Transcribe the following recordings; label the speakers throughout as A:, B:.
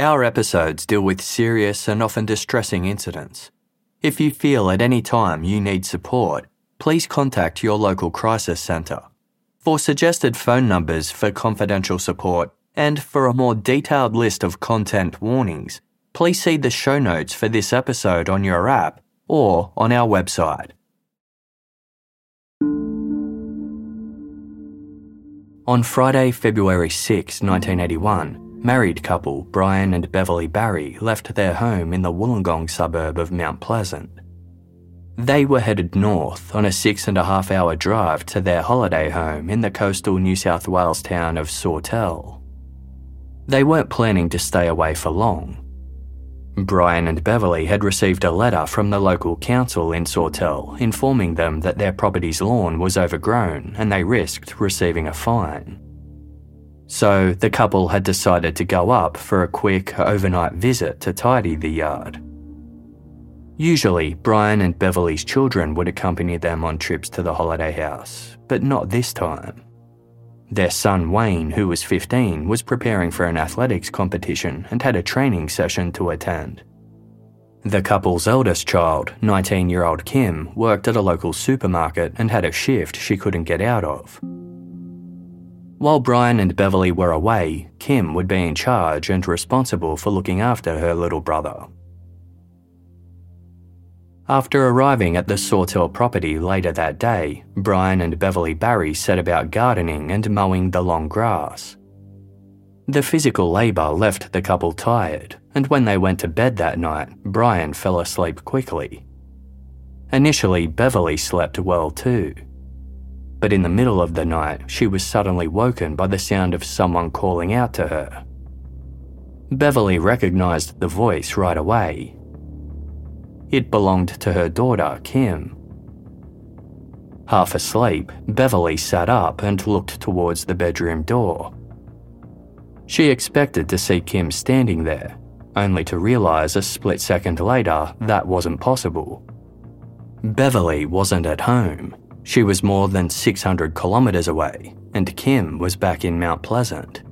A: Our episodes deal with serious and often distressing incidents. If you feel at any time you need support, please contact your local crisis centre. For suggested phone numbers for confidential support and for a more detailed list of content warnings, please see the show notes for this episode on your app or on our website. On Friday, February 6, 1981, married couple Brian and Beverly Barry left their home in the Wollongong suburb of Mount Pleasant. They were headed north on a six and a half hour drive to their holiday home in the coastal New South Wales town of Sawtell. They weren't planning to stay away for long. Brian and Beverly had received a letter from the local council in Sawtell informing them that their property's lawn was overgrown and they risked receiving a fine. So the couple had decided to go up for a quick overnight visit to tidy the yard. Usually, Brian and Beverly's children would accompany them on trips to the holiday house, but not this time. Their son Wayne, who was 15, was preparing for an athletics competition and had a training session to attend. The couple's eldest child, 19 year old Kim, worked at a local supermarket and had a shift she couldn't get out of. While Brian and Beverly were away, Kim would be in charge and responsible for looking after her little brother. After arriving at the Sawtell property later that day, Brian and Beverly Barry set about gardening and mowing the long grass. The physical labour left the couple tired, and when they went to bed that night, Brian fell asleep quickly. Initially, Beverly slept well too. But in the middle of the night, she was suddenly woken by the sound of someone calling out to her. Beverly recognised the voice right away it belonged to her daughter, Kim. Half asleep, Beverly sat up and looked towards the bedroom door. She expected to see Kim standing there, only to realise a split second later that wasn't possible. Beverly wasn't at home. She was more than 600 kilometres away, and Kim was back in Mount Pleasant.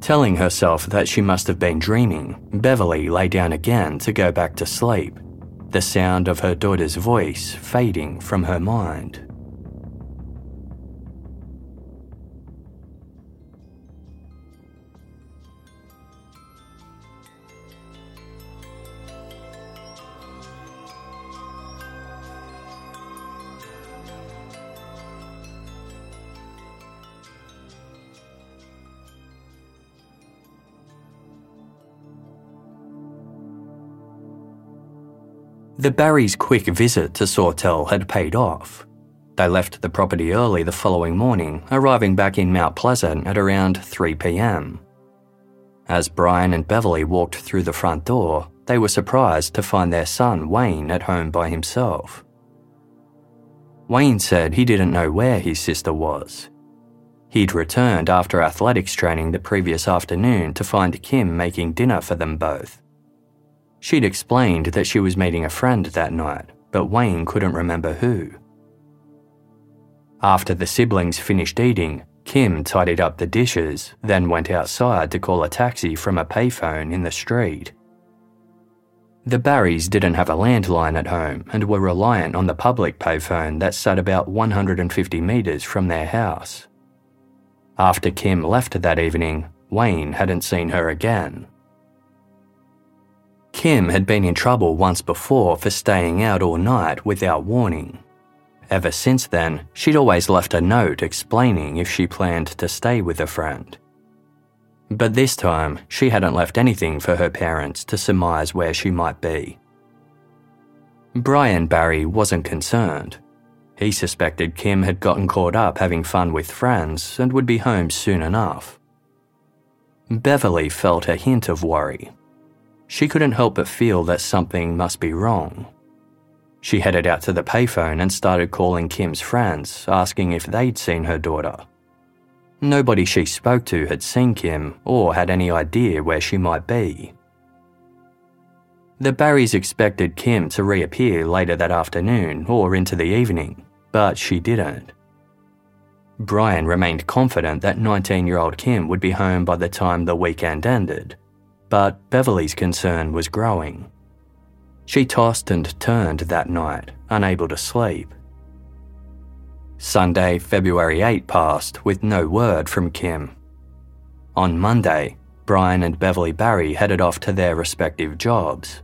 A: Telling herself that she must have been dreaming, Beverly lay down again to go back to sleep, the sound of her daughter's voice fading from her mind. The Barrys' quick visit to Sawtell had paid off. They left the property early the following morning, arriving back in Mount Pleasant at around 3 pm. As Brian and Beverly walked through the front door, they were surprised to find their son Wayne at home by himself. Wayne said he didn't know where his sister was. He'd returned after athletics training the previous afternoon to find Kim making dinner for them both. She'd explained that she was meeting a friend that night, but Wayne couldn't remember who. After the siblings finished eating, Kim tidied up the dishes, then went outside to call a taxi from a payphone in the street. The Barrys didn't have a landline at home and were reliant on the public payphone that sat about 150 metres from their house. After Kim left that evening, Wayne hadn't seen her again. Kim had been in trouble once before for staying out all night without warning. Ever since then, she'd always left a note explaining if she planned to stay with a friend. But this time, she hadn't left anything for her parents to surmise where she might be. Brian Barry wasn't concerned. He suspected Kim had gotten caught up having fun with friends and would be home soon enough. Beverly felt a hint of worry she couldn't help but feel that something must be wrong. She headed out to the payphone and started calling Kim's friends, asking if they'd seen her daughter. Nobody she spoke to had seen Kim or had any idea where she might be. The Barrys expected Kim to reappear later that afternoon or into the evening, but she didn't. Brian remained confident that 19 year old Kim would be home by the time the weekend ended, but Beverly's concern was growing. She tossed and turned that night, unable to sleep. Sunday, February 8 passed with no word from Kim. On Monday, Brian and Beverly Barry headed off to their respective jobs.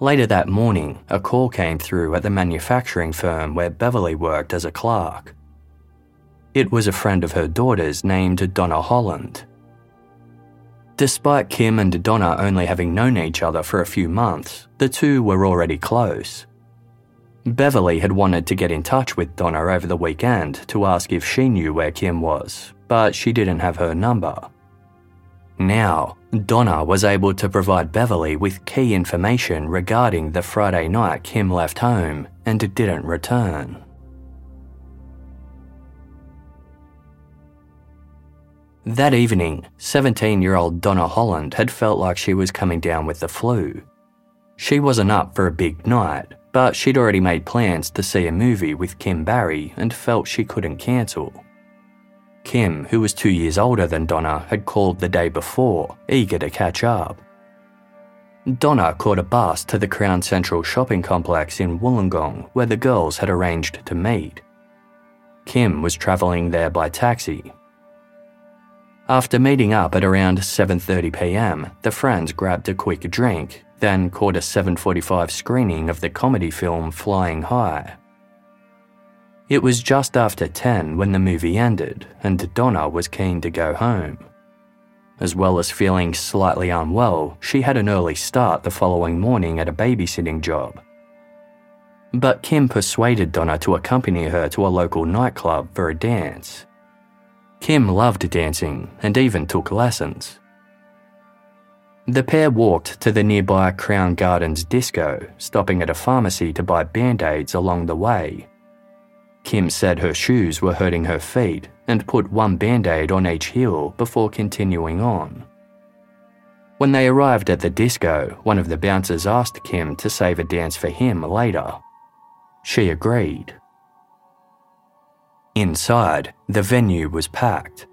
A: Later that morning, a call came through at the manufacturing firm where Beverly worked as a clerk. It was a friend of her daughter's named Donna Holland. Despite Kim and Donna only having known each other for a few months, the two were already close. Beverly had wanted to get in touch with Donna over the weekend to ask if she knew where Kim was, but she didn't have her number. Now, Donna was able to provide Beverly with key information regarding the Friday night Kim left home and didn't return. That evening, 17 year old Donna Holland had felt like she was coming down with the flu. She wasn't up for a big night, but she'd already made plans to see a movie with Kim Barry and felt she couldn't cancel. Kim, who was two years older than Donna, had called the day before, eager to catch up. Donna caught a bus to the Crown Central shopping complex in Wollongong, where the girls had arranged to meet. Kim was travelling there by taxi, after meeting up at around 7:30 p.m., the friends grabbed a quick drink, then caught a 7:45 screening of the comedy film Flying High. It was just after 10 when the movie ended, and Donna was keen to go home. As well as feeling slightly unwell, she had an early start the following morning at a babysitting job. But Kim persuaded Donna to accompany her to a local nightclub for a dance, Kim loved dancing and even took lessons. The pair walked to the nearby Crown Gardens disco, stopping at a pharmacy to buy band aids along the way. Kim said her shoes were hurting her feet and put one band aid on each heel before continuing on. When they arrived at the disco, one of the bouncers asked Kim to save a dance for him later. She agreed. Inside, the venue was packed.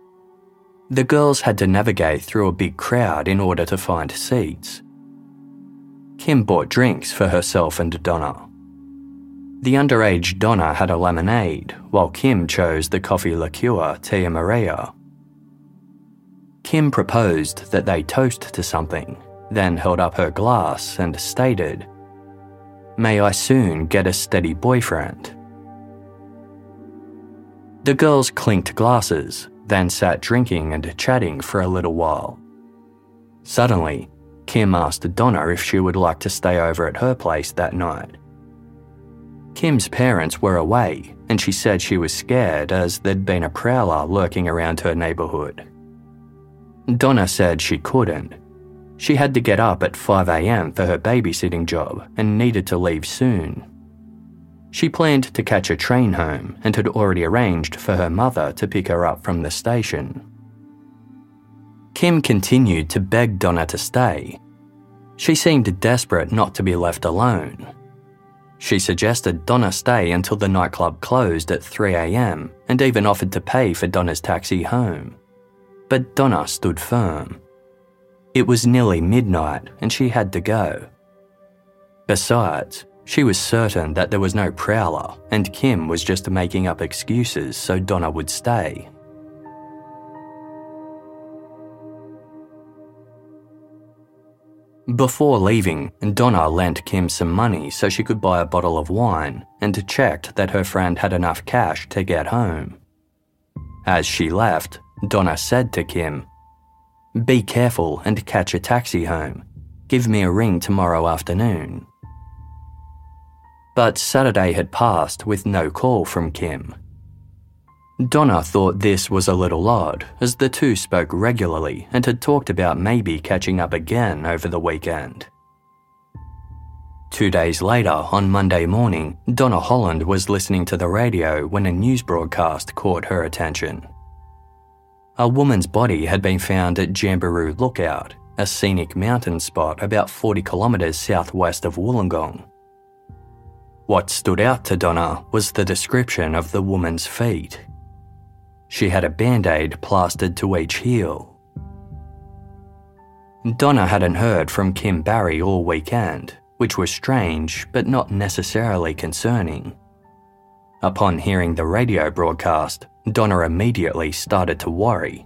A: The girls had to navigate through a big crowd in order to find seats. Kim bought drinks for herself and Donna. The underage Donna had a lemonade, while Kim chose the coffee liqueur Tia Maria. Kim proposed that they toast to something, then held up her glass and stated, May I soon get a steady boyfriend. The girls clinked glasses, then sat drinking and chatting for a little while. Suddenly, Kim asked Donna if she would like to stay over at her place that night. Kim's parents were away, and she said she was scared as there'd been a prowler lurking around her neighbourhood. Donna said she couldn't. She had to get up at 5am for her babysitting job and needed to leave soon. She planned to catch a train home and had already arranged for her mother to pick her up from the station. Kim continued to beg Donna to stay. She seemed desperate not to be left alone. She suggested Donna stay until the nightclub closed at 3am and even offered to pay for Donna's taxi home. But Donna stood firm. It was nearly midnight and she had to go. Besides, she was certain that there was no prowler, and Kim was just making up excuses so Donna would stay. Before leaving, Donna lent Kim some money so she could buy a bottle of wine and checked that her friend had enough cash to get home. As she left, Donna said to Kim, Be careful and catch a taxi home. Give me a ring tomorrow afternoon. But Saturday had passed with no call from Kim. Donna thought this was a little odd, as the two spoke regularly and had talked about maybe catching up again over the weekend. Two days later, on Monday morning, Donna Holland was listening to the radio when a news broadcast caught her attention. A woman's body had been found at Jamberoo Lookout, a scenic mountain spot about 40 kilometres southwest of Wollongong. What stood out to Donna was the description of the woman's feet. She had a band aid plastered to each heel. Donna hadn't heard from Kim Barry all weekend, which was strange but not necessarily concerning. Upon hearing the radio broadcast, Donna immediately started to worry.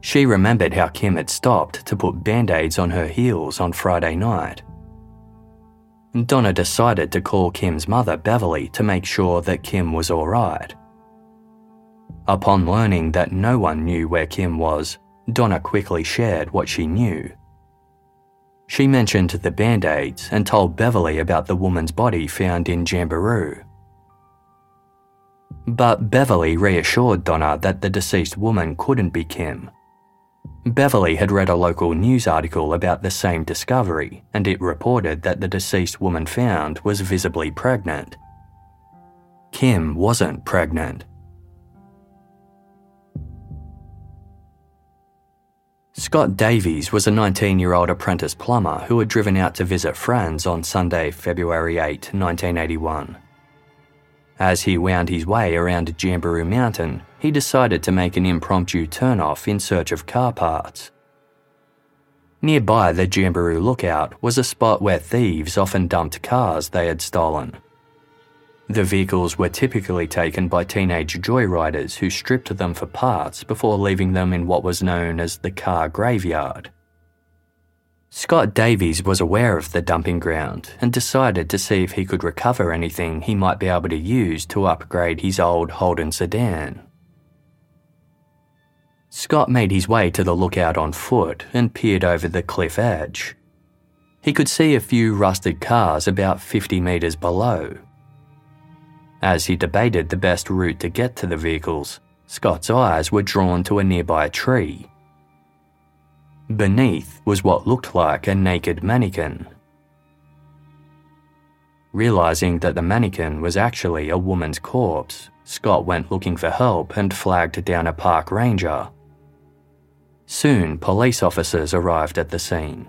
A: She remembered how Kim had stopped to put band aids on her heels on Friday night. Donna decided to call Kim's mother, Beverly, to make sure that Kim was alright. Upon learning that no one knew where Kim was, Donna quickly shared what she knew. She mentioned the band aids and told Beverly about the woman's body found in Jamberoo. But Beverly reassured Donna that the deceased woman couldn't be Kim. Beverly had read a local news article about the same discovery, and it reported that the deceased woman found was visibly pregnant. Kim wasn't pregnant. Scott Davies was a 19 year old apprentice plumber who had driven out to visit friends on Sunday, February 8, 1981. As he wound his way around Jamberoo Mountain, he decided to make an impromptu turnoff in search of car parts. Nearby the Jamberoo Lookout was a spot where thieves often dumped cars they had stolen. The vehicles were typically taken by teenage joyriders who stripped them for parts before leaving them in what was known as the car graveyard. Scott Davies was aware of the dumping ground and decided to see if he could recover anything he might be able to use to upgrade his old Holden sedan. Scott made his way to the lookout on foot and peered over the cliff edge. He could see a few rusted cars about 50 metres below. As he debated the best route to get to the vehicles, Scott's eyes were drawn to a nearby tree. Beneath was what looked like a naked mannequin. Realizing that the mannequin was actually a woman's corpse, Scott went looking for help and flagged down a park ranger. Soon, police officers arrived at the scene.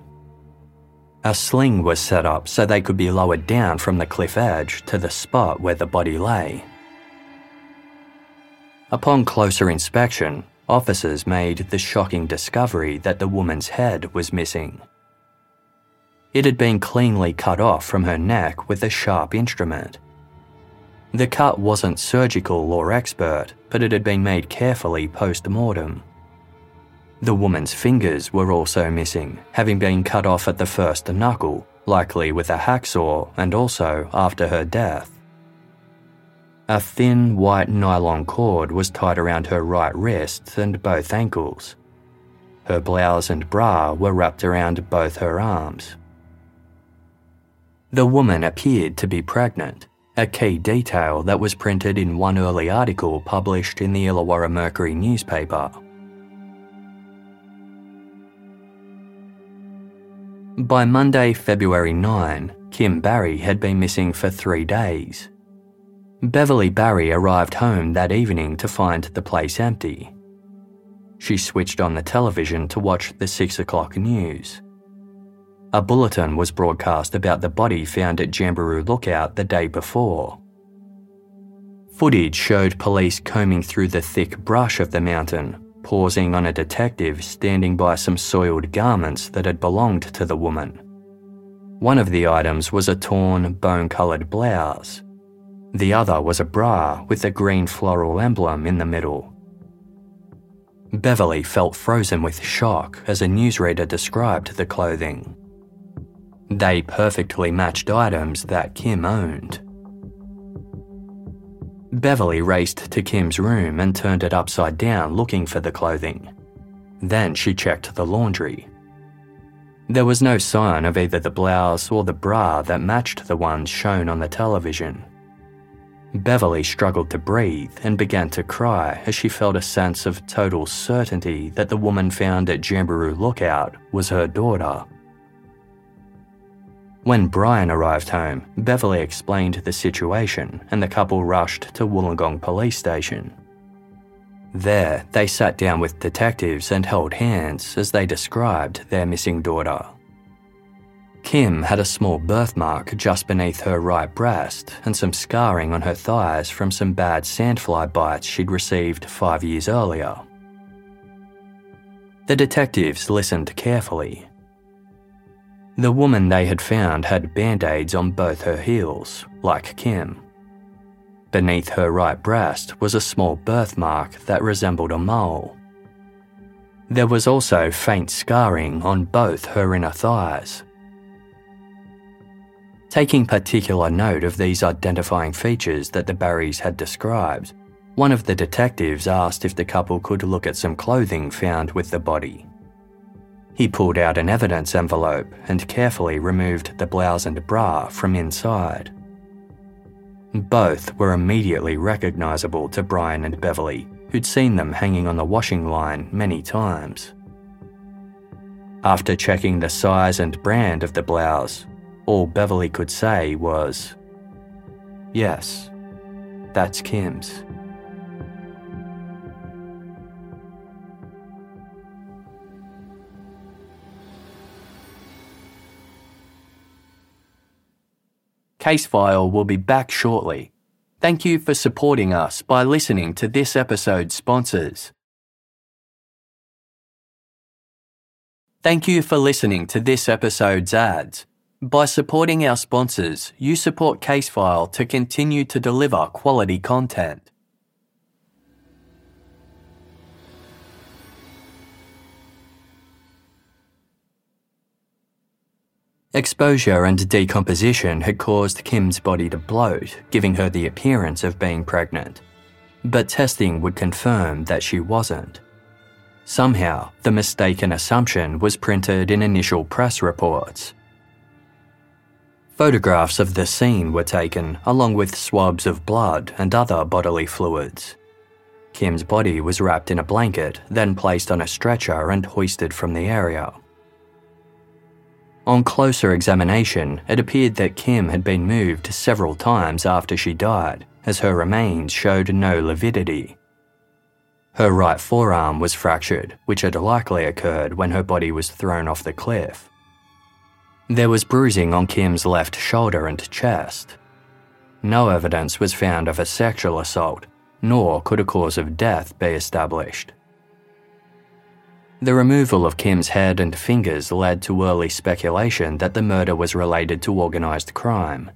A: A sling was set up so they could be lowered down from the cliff edge to the spot where the body lay. Upon closer inspection, officers made the shocking discovery that the woman's head was missing. It had been cleanly cut off from her neck with a sharp instrument. The cut wasn't surgical or expert, but it had been made carefully post mortem. The woman's fingers were also missing, having been cut off at the first knuckle, likely with a hacksaw, and also after her death. A thin white nylon cord was tied around her right wrist and both ankles. Her blouse and bra were wrapped around both her arms. The woman appeared to be pregnant, a key detail that was printed in one early article published in the Illawarra Mercury newspaper. By Monday, February 9, Kim Barry had been missing for three days. Beverly Barry arrived home that evening to find the place empty. She switched on the television to watch the 6 o'clock news. A bulletin was broadcast about the body found at Jamberoo Lookout the day before. Footage showed police combing through the thick brush of the mountain, pausing on a detective standing by some soiled garments that had belonged to the woman. One of the items was a torn, bone coloured blouse. The other was a bra with a green floral emblem in the middle. Beverly felt frozen with shock as a newsreader described the clothing. They perfectly matched items that Kim owned. Beverly raced to Kim's room and turned it upside down looking for the clothing. Then she checked the laundry. There was no sign of either the blouse or the bra that matched the ones shown on the television. Beverly struggled to breathe and began to cry as she felt a sense of total certainty that the woman found at Jamberoo Lookout was her daughter. When Brian arrived home, Beverly explained the situation and the couple rushed to Wollongong Police Station. There, they sat down with detectives and held hands as they described their missing daughter. Kim had a small birthmark just beneath her right breast and some scarring on her thighs from some bad sandfly bites she'd received five years earlier. The detectives listened carefully. The woman they had found had band aids on both her heels, like Kim. Beneath her right breast was a small birthmark that resembled a mole. There was also faint scarring on both her inner thighs. Taking particular note of these identifying features that the Barrys had described, one of the detectives asked if the couple could look at some clothing found with the body. He pulled out an evidence envelope and carefully removed the blouse and bra from inside. Both were immediately recognisable to Brian and Beverly, who'd seen them hanging on the washing line many times. After checking the size and brand of the blouse, all Beverly could say was, Yes, that's Kim's. Casefile will be back shortly. Thank you for supporting us by listening to this episode's sponsors. Thank you for listening to this episode's ads. By supporting our sponsors, you support Casefile to continue to deliver quality content. Exposure and decomposition had caused Kim's body to bloat, giving her the appearance of being pregnant. But testing would confirm that she wasn't. Somehow, the mistaken assumption was printed in initial press reports. Photographs of the scene were taken, along with swabs of blood and other bodily fluids. Kim's body was wrapped in a blanket, then placed on a stretcher and hoisted from the area. On closer examination, it appeared that Kim had been moved several times after she died, as her remains showed no lividity. Her right forearm was fractured, which had likely occurred when her body was thrown off the cliff. There was bruising on Kim's left shoulder and chest. No evidence was found of a sexual assault, nor could a cause of death be established. The removal of Kim's head and fingers led to early speculation that the murder was related to organised crime.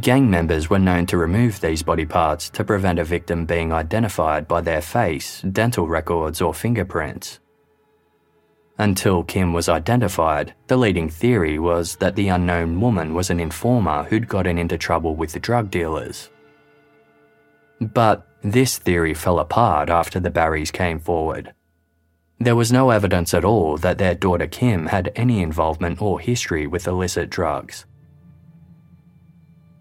A: Gang members were known to remove these body parts to prevent a victim being identified by their face, dental records, or fingerprints. Until Kim was identified, the leading theory was that the unknown woman was an informer who'd gotten into trouble with the drug dealers. But this theory fell apart after the Barrys came forward. There was no evidence at all that their daughter Kim had any involvement or history with illicit drugs.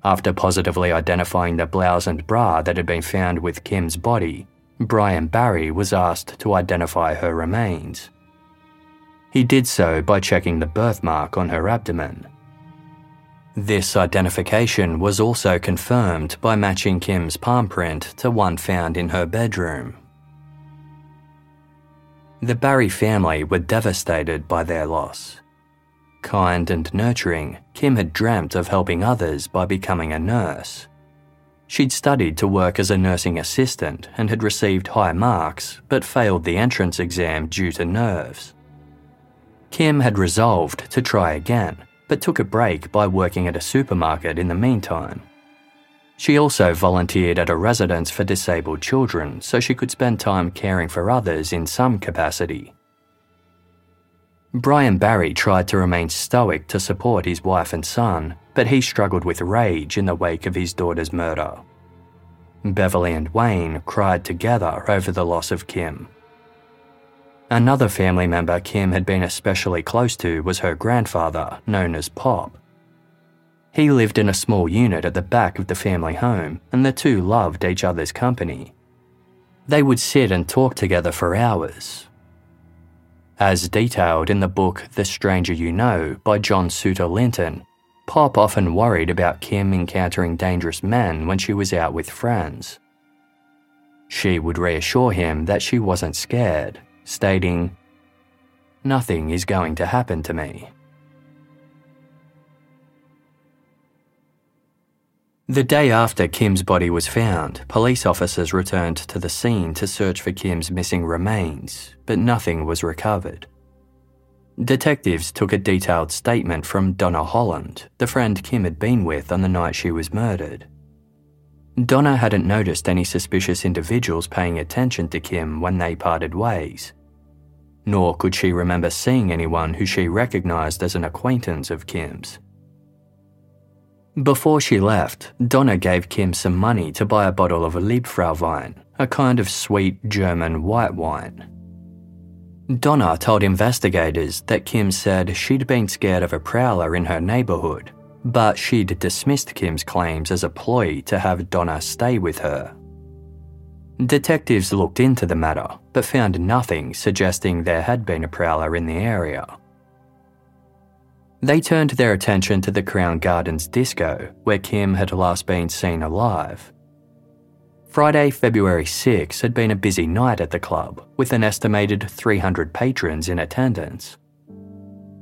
A: After positively identifying the blouse and bra that had been found with Kim's body, Brian Barry was asked to identify her remains. He did so by checking the birthmark on her abdomen. This identification was also confirmed by matching Kim's palm print to one found in her bedroom. The Barry family were devastated by their loss. Kind and nurturing, Kim had dreamt of helping others by becoming a nurse. She'd studied to work as a nursing assistant and had received high marks, but failed the entrance exam due to nerves. Kim had resolved to try again, but took a break by working at a supermarket in the meantime. She also volunteered at a residence for disabled children so she could spend time caring for others in some capacity. Brian Barry tried to remain stoic to support his wife and son, but he struggled with rage in the wake of his daughter's murder. Beverly and Wayne cried together over the loss of Kim. Another family member Kim had been especially close to was her grandfather, known as Pop. He lived in a small unit at the back of the family home, and the two loved each other's company. They would sit and talk together for hours. As detailed in the book The Stranger You Know by John Suter Linton, Pop often worried about Kim encountering dangerous men when she was out with friends. She would reassure him that she wasn't scared, stating, Nothing is going to happen to me. The day after Kim's body was found, police officers returned to the scene to search for Kim's missing remains, but nothing was recovered. Detectives took a detailed statement from Donna Holland, the friend Kim had been with on the night she was murdered. Donna hadn't noticed any suspicious individuals paying attention to Kim when they parted ways. Nor could she remember seeing anyone who she recognised as an acquaintance of Kim's. Before she left, Donna gave Kim some money to buy a bottle of Liebfrauwein, a kind of sweet German white wine. Donna told investigators that Kim said she'd been scared of a prowler in her neighbourhood, but she'd dismissed Kim's claims as a ploy to have Donna stay with her. Detectives looked into the matter, but found nothing suggesting there had been a prowler in the area. They turned their attention to the Crown Gardens disco, where Kim had last been seen alive. Friday, February 6 had been a busy night at the club, with an estimated 300 patrons in attendance.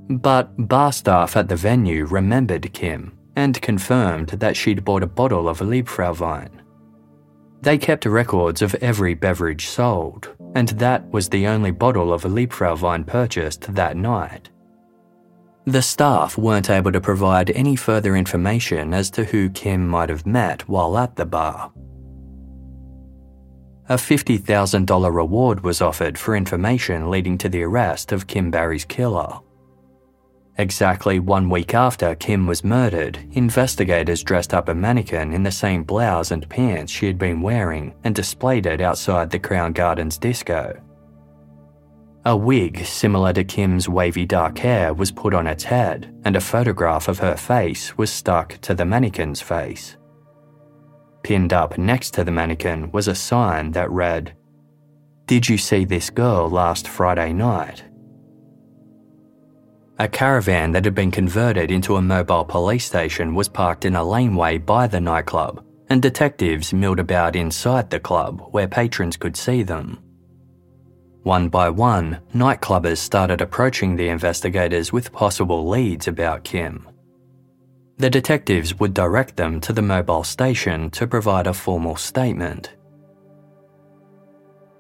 A: But bar staff at the venue remembered Kim and confirmed that she'd bought a bottle of Liebfrauwein. They kept records of every beverage sold, and that was the only bottle of Liebfrauwein purchased that night. The staff weren't able to provide any further information as to who Kim might have met while at the bar, a $50,000 reward was offered for information leading to the arrest of Kim Barry's killer. Exactly one week after Kim was murdered, investigators dressed up a mannequin in the same blouse and pants she had been wearing and displayed it outside the Crown Gardens disco. A wig similar to Kim's wavy dark hair was put on its head, and a photograph of her face was stuck to the mannequin's face. Pinned up next to the mannequin was a sign that read, Did you see this girl last Friday night? A caravan that had been converted into a mobile police station was parked in a laneway by the nightclub, and detectives milled about inside the club where patrons could see them. One by one, nightclubbers started approaching the investigators with possible leads about Kim. The detectives would direct them to the mobile station to provide a formal statement.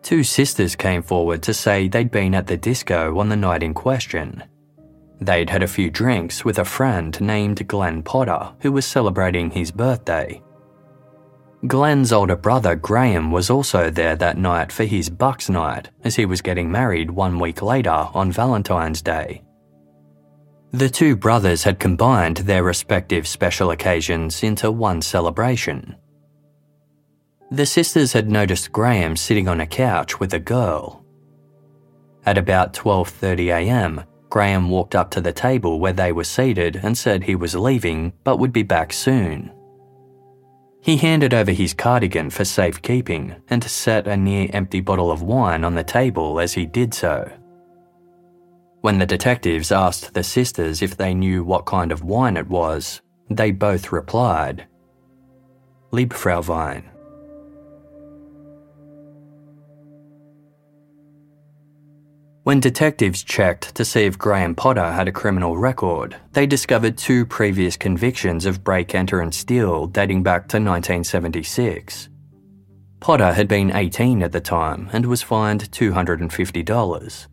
A: Two sisters came forward to say they'd been at the disco on the night in question. They'd had a few drinks with a friend named Glenn Potter, who was celebrating his birthday. Glenn's older brother Graham was also there that night for his Bucks night, as he was getting married one week later on Valentine's Day. The two brothers had combined their respective special occasions into one celebration. The sisters had noticed Graham sitting on a couch with a girl. At about 12:30 a.m., Graham walked up to the table where they were seated and said he was leaving but would be back soon. He handed over his cardigan for safekeeping and set a near empty bottle of wine on the table as he did so. When the detectives asked the sisters if they knew what kind of wine it was, they both replied, Liebfrauwein. When detectives checked to see if Graham Potter had a criminal record, they discovered two previous convictions of break, enter, and steal dating back to 1976. Potter had been 18 at the time and was fined $250.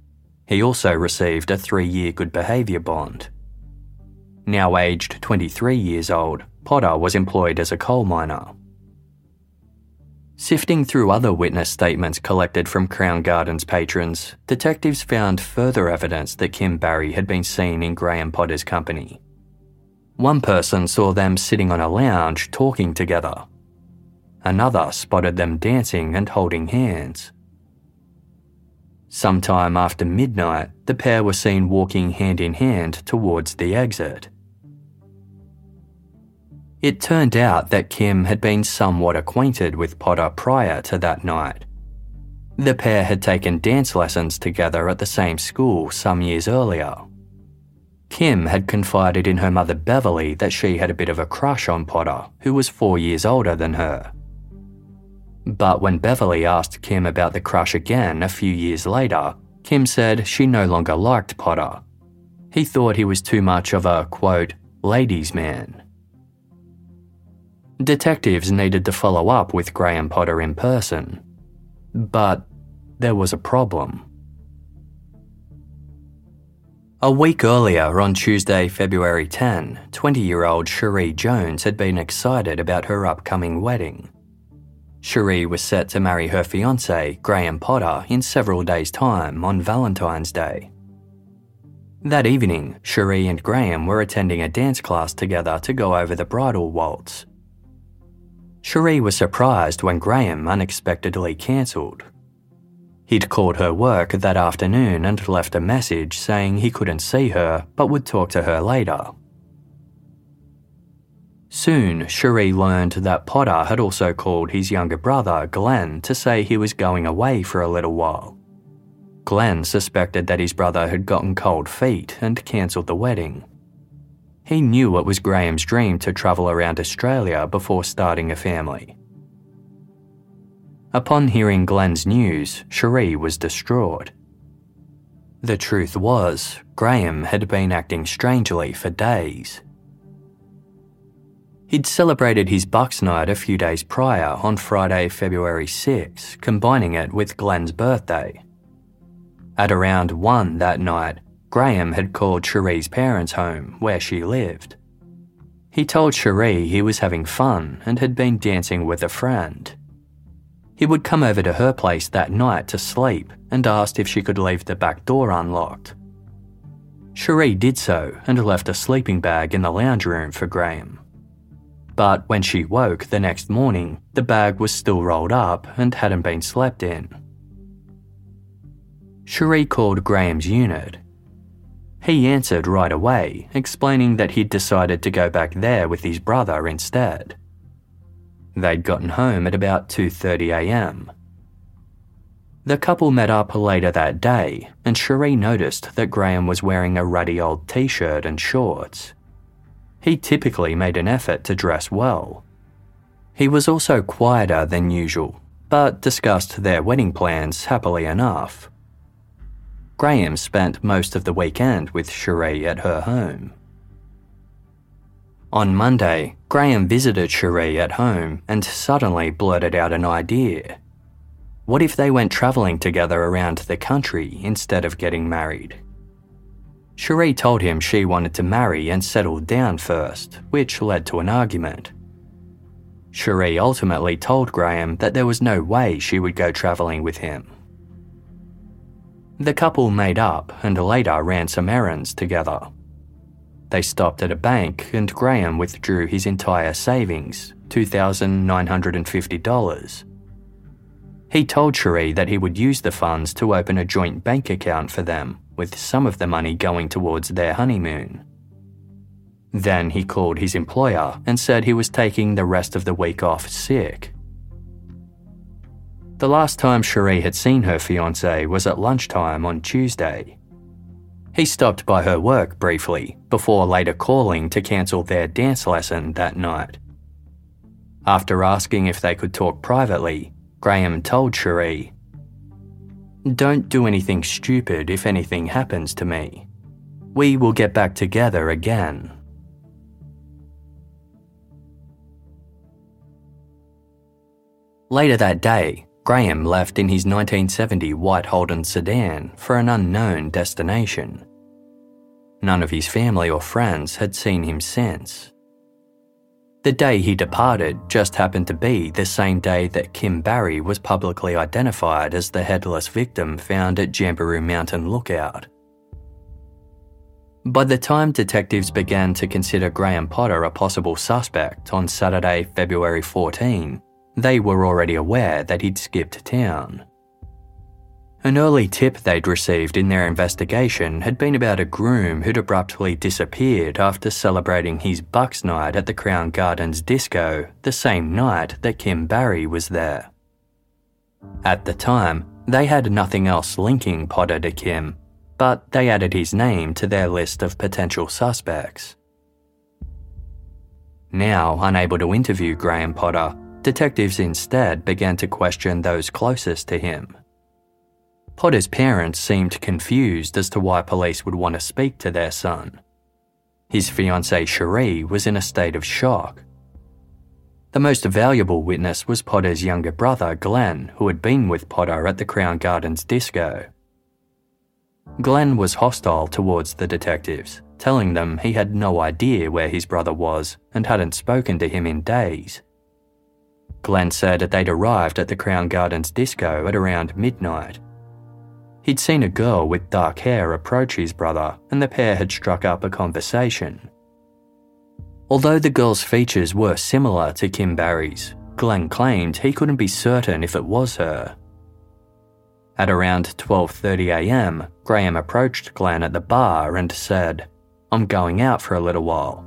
A: He also received a three year good behaviour bond. Now aged 23 years old, Potter was employed as a coal miner. Sifting through other witness statements collected from Crown Gardens patrons, detectives found further evidence that Kim Barry had been seen in Graham Potter's company. One person saw them sitting on a lounge talking together. Another spotted them dancing and holding hands. Sometime after midnight, the pair were seen walking hand in hand towards the exit. It turned out that Kim had been somewhat acquainted with Potter prior to that night. The pair had taken dance lessons together at the same school some years earlier. Kim had confided in her mother Beverly that she had a bit of a crush on Potter, who was four years older than her. But when Beverly asked Kim about the crush again a few years later, Kim said she no longer liked Potter. He thought he was too much of a, quote, ladies' man. Detectives needed to follow up with Graham Potter in person. But there was a problem. A week earlier, on Tuesday, February 10, 20 year old Cherie Jones had been excited about her upcoming wedding. Cherie was set to marry her fiance, Graham Potter, in several days' time on Valentine's Day. That evening, Cherie and Graham were attending a dance class together to go over the bridal waltz. Cherie was surprised when Graham unexpectedly cancelled. He'd called her work that afternoon and left a message saying he couldn't see her but would talk to her later. Soon, Cherie learned that Potter had also called his younger brother, Glenn, to say he was going away for a little while. Glenn suspected that his brother had gotten cold feet and cancelled the wedding. He knew it was Graham's dream to travel around Australia before starting a family. Upon hearing Glenn's news, Cherie was distraught. The truth was, Graham had been acting strangely for days. He'd celebrated his Bucks night a few days prior on Friday, February 6, combining it with Glenn's birthday. At around 1 that night, Graham had called Cherie's parents' home, where she lived. He told Cherie he was having fun and had been dancing with a friend. He would come over to her place that night to sleep and asked if she could leave the back door unlocked. Cherie did so and left a sleeping bag in the lounge room for Graham. But when she woke the next morning, the bag was still rolled up and hadn't been slept in. Cherie called Graham's unit. He answered right away, explaining that he'd decided to go back there with his brother instead. They'd gotten home at about 2:30 a.m. The couple met up later that day, and Cherie noticed that Graham was wearing a ruddy old t-shirt and shorts. He typically made an effort to dress well. He was also quieter than usual, but discussed their wedding plans happily enough. Graham spent most of the weekend with Cherie at her home. On Monday, Graham visited Cherie at home and suddenly blurted out an idea. What if they went travelling together around the country instead of getting married? Cherie told him she wanted to marry and settle down first, which led to an argument. Cherie ultimately told Graham that there was no way she would go travelling with him. The couple made up and later ran some errands together. They stopped at a bank and Graham withdrew his entire savings, $2,950. He told Cherie that he would use the funds to open a joint bank account for them, with some of the money going towards their honeymoon. Then he called his employer and said he was taking the rest of the week off sick. The last time Cherie had seen her fiance was at lunchtime on Tuesday. He stopped by her work briefly before later calling to cancel their dance lesson that night. After asking if they could talk privately, Graham told Cherie, Don't do anything stupid if anything happens to me. We will get back together again. Later that day, Graham left in his 1970 white Holden sedan for an unknown destination. None of his family or friends had seen him since. The day he departed just happened to be the same day that Kim Barry was publicly identified as the headless victim found at Jamberoo Mountain Lookout. By the time detectives began to consider Graham Potter a possible suspect on Saturday, February 14, they were already aware that he'd skipped town. An early tip they'd received in their investigation had been about a groom who'd abruptly disappeared after celebrating his Bucks night at the Crown Gardens disco the same night that Kim Barry was there. At the time, they had nothing else linking Potter to Kim, but they added his name to their list of potential suspects. Now unable to interview Graham Potter, Detectives instead began to question those closest to him. Potter's parents seemed confused as to why police would want to speak to their son. His fiancée Cherie was in a state of shock. The most valuable witness was Potter's younger brother, Glenn, who had been with Potter at the Crown Gardens disco. Glenn was hostile towards the detectives, telling them he had no idea where his brother was and hadn't spoken to him in days. Glenn said that they'd arrived at the Crown Gardens disco at around midnight. He'd seen a girl with dark hair approach his brother, and the pair had struck up a conversation. Although the girl's features were similar to Kim Barry's, Glenn claimed he couldn't be certain if it was her. At around 12:30 a.m., Graham approached Glenn at the bar and said, "I'm going out for a little while."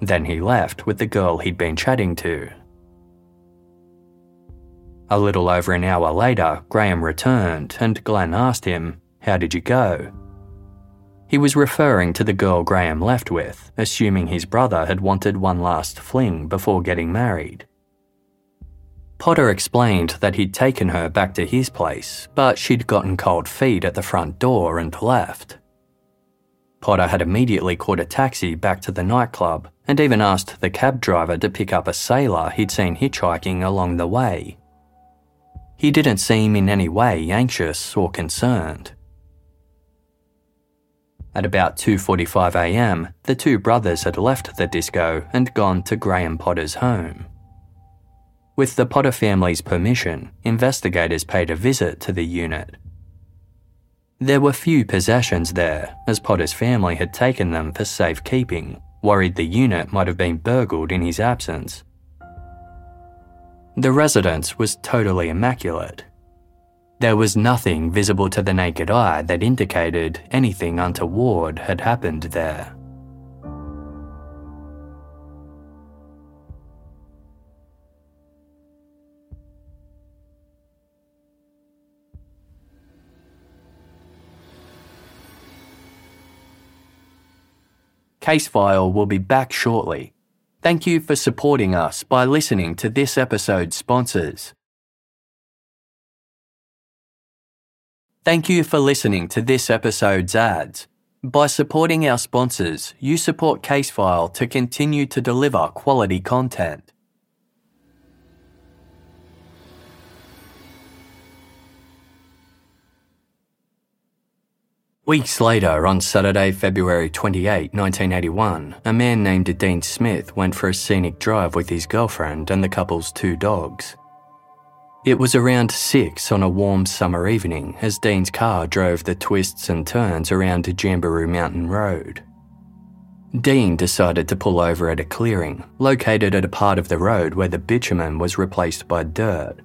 A: Then he left with the girl he'd been chatting to. A little over an hour later, Graham returned and Glenn asked him, How did you go? He was referring to the girl Graham left with, assuming his brother had wanted one last fling before getting married. Potter explained that he'd taken her back to his place, but she'd gotten cold feet at the front door and left. Potter had immediately caught a taxi back to the nightclub and even asked the cab driver to pick up a sailor he'd seen hitchhiking along the way. He didn't seem in any way anxious or concerned. At about 2:45 a.m., the two brothers had left the disco and gone to Graham Potter's home. With the Potter family's permission, investigators paid a visit to the unit. There were few possessions there, as Potter's family had taken them for safekeeping, worried the unit might have been burgled in his absence. The residence was totally immaculate. There was nothing visible to the naked eye that indicated anything untoward had happened there. Casefile will be back shortly Thank you for supporting us by listening to this episode's sponsors. Thank you for listening to this episode's ads. By supporting our sponsors, you support Casefile to continue to deliver quality content. Weeks later, on Saturday, February 28, 1981, a man named Dean Smith went for a scenic drive with his girlfriend and the couple's two dogs. It was around 6 on a warm summer evening as Dean's car drove the twists and turns around Jamberoo Mountain Road. Dean decided to pull over at a clearing, located at a part of the road where the bitumen was replaced by dirt.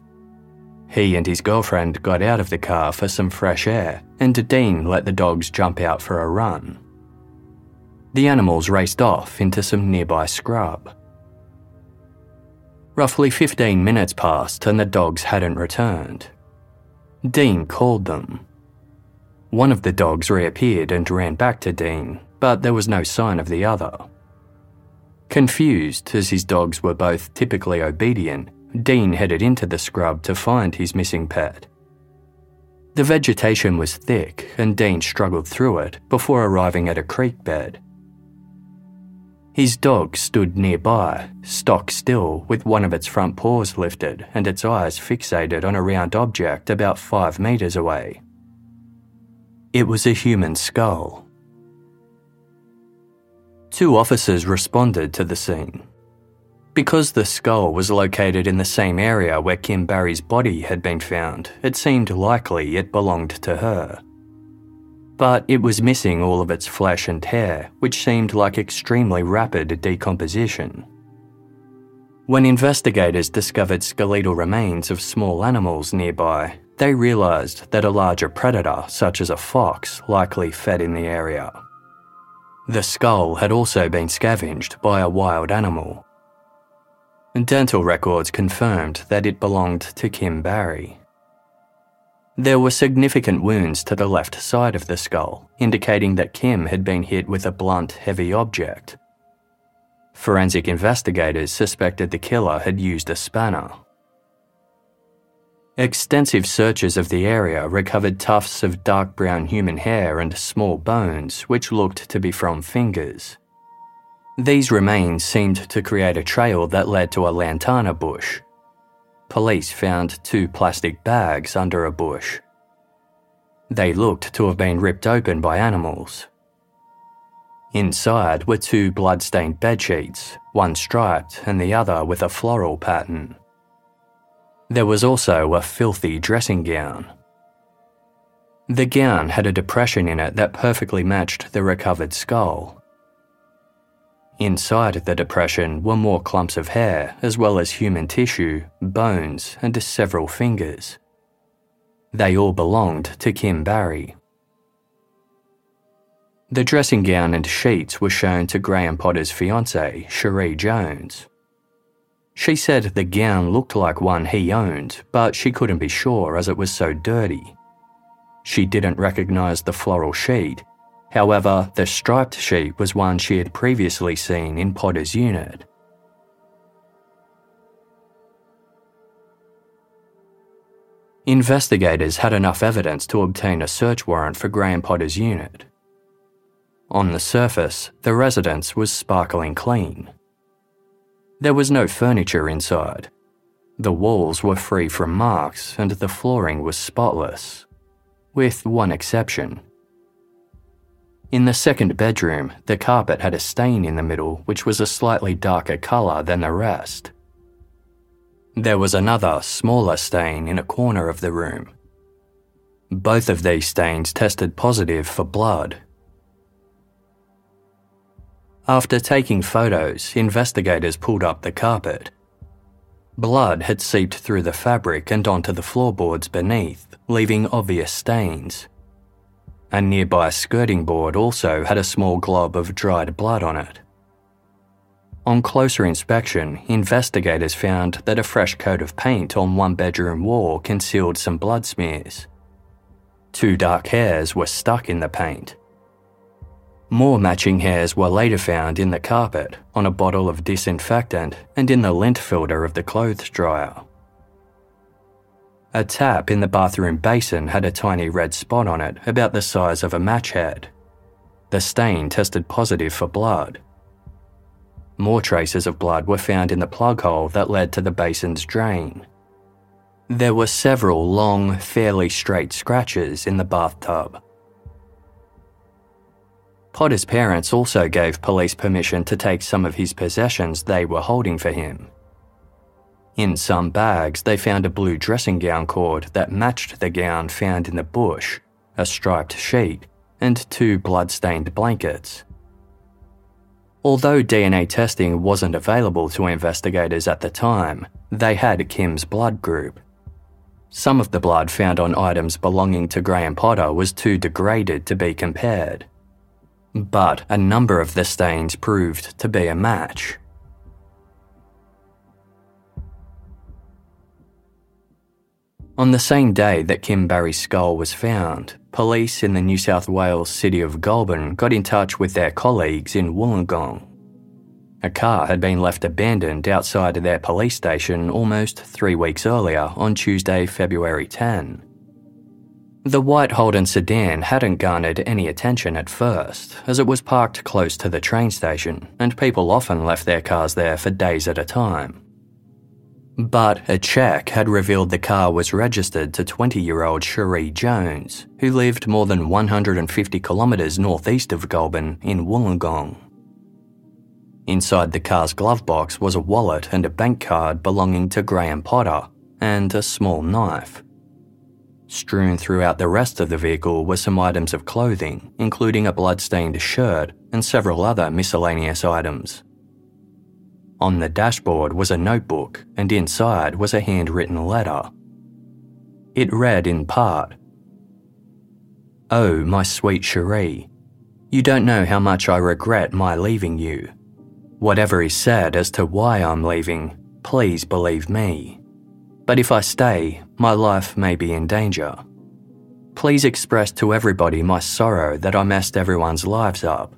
A: He and his girlfriend got out of the car for some fresh air, and Dean let the dogs jump out for a run. The animals raced off into some nearby scrub. Roughly 15 minutes passed and the dogs hadn't returned. Dean called them. One of the dogs reappeared and ran back to Dean, but there was no sign of the other. Confused, as his dogs were both typically obedient, Dean headed into the scrub to find his missing pet. The vegetation was thick, and Dean struggled through it before arriving at a creek bed. His dog stood nearby, stock still, with one of its front paws lifted and its eyes fixated on a round object about five metres away. It was a human skull. Two officers responded to the scene. Because the skull was located in the same area where Kim Barry's body had been found, it seemed likely it belonged to her. But it was missing all of its flesh and hair, which seemed like extremely rapid decomposition. When investigators discovered skeletal remains of small animals nearby, they realised that a larger predator, such as a fox, likely fed in the area. The skull had also been scavenged by a wild animal, Dental records confirmed that it belonged to Kim Barry. There were significant wounds to the left side of the skull, indicating that Kim had been hit with a blunt, heavy object. Forensic investigators suspected the killer had used a spanner. Extensive searches of the area recovered tufts of dark brown human hair and small bones, which looked to be from fingers. These remains seemed to create a trail that led to a lantana bush. Police found two plastic bags under a bush. They looked to have been ripped open by animals. Inside were two blood-stained bedsheets, one striped and the other with a floral pattern. There was also a filthy dressing gown. The gown had a depression in it that perfectly matched the recovered skull. Inside the depression were more clumps of hair, as well as human tissue, bones, and several fingers. They all belonged to Kim Barry. The dressing gown and sheets were shown to Graham Potter's fiancée, Cherie Jones. She said the gown looked like one he owned, but she couldn't be sure as it was so dirty. She didn't recognise the floral sheet. However, the striped sheet was one she had previously seen in Potter's unit. Investigators had enough evidence to obtain a search warrant for Graham Potter's unit. On the surface, the residence was sparkling clean. There was no furniture inside. The walls were free from marks and the flooring was spotless, with one exception. In the second bedroom, the carpet had a stain in the middle which was a slightly darker colour than the rest. There was another, smaller stain in a corner of the room. Both of these stains tested positive for blood after taking photos, investigators pulled up the carpet. Blood had seeped through the fabric and onto the floorboards beneath, leaving obvious stains. A nearby skirting board also had a small glob of dried blood on it. On closer inspection, investigators found that a fresh coat of paint on one bedroom wall concealed some blood smears. Two dark hairs were stuck in the paint. More matching hairs were later found in the carpet, on a bottle of disinfectant, and in the lint filter of the clothes dryer. A tap in the bathroom basin had a tiny red spot on it about the size of a match head. The stain tested positive for blood. More traces of blood were found in the plug hole that led to the basin's drain. There were several long, fairly straight scratches in the bathtub. Potter's parents also gave police permission to take some of his possessions they were holding for him. In some bags, they found a blue dressing gown cord that matched the gown found in the bush, a striped sheet, and two blood-stained blankets. Although DNA testing wasn't available to investigators at the time, they had Kim's blood group. Some of the blood found on items belonging to Graham Potter was too degraded to be compared but a number of the stains proved to be a match. On the same day that Kim Barry's skull was found, police in the New South Wales city of Goulburn got in touch with their colleagues in Wollongong. A car had been left abandoned outside of their police station almost three weeks earlier on Tuesday, February 10. The white Holden sedan hadn't garnered any attention at first, as it was parked close to the train station, and people often left their cars there for days at a time. But a check had revealed the car was registered to 20 year old Cherie Jones, who lived more than 150 kilometres northeast of Goulburn in Wollongong. Inside the car's glove box was a wallet and a bank card belonging to Graham Potter, and a small knife. Strewn throughout the rest of the vehicle were some items of clothing, including a blood-stained shirt and several other miscellaneous items. On the dashboard was a notebook, and inside was a handwritten letter. It read in part Oh, my sweet Cherie, you don't know how much I regret my leaving you. Whatever is said as to why I'm leaving, please believe me. But if I stay, my life may be in danger. Please express to everybody my sorrow that I messed everyone's lives up.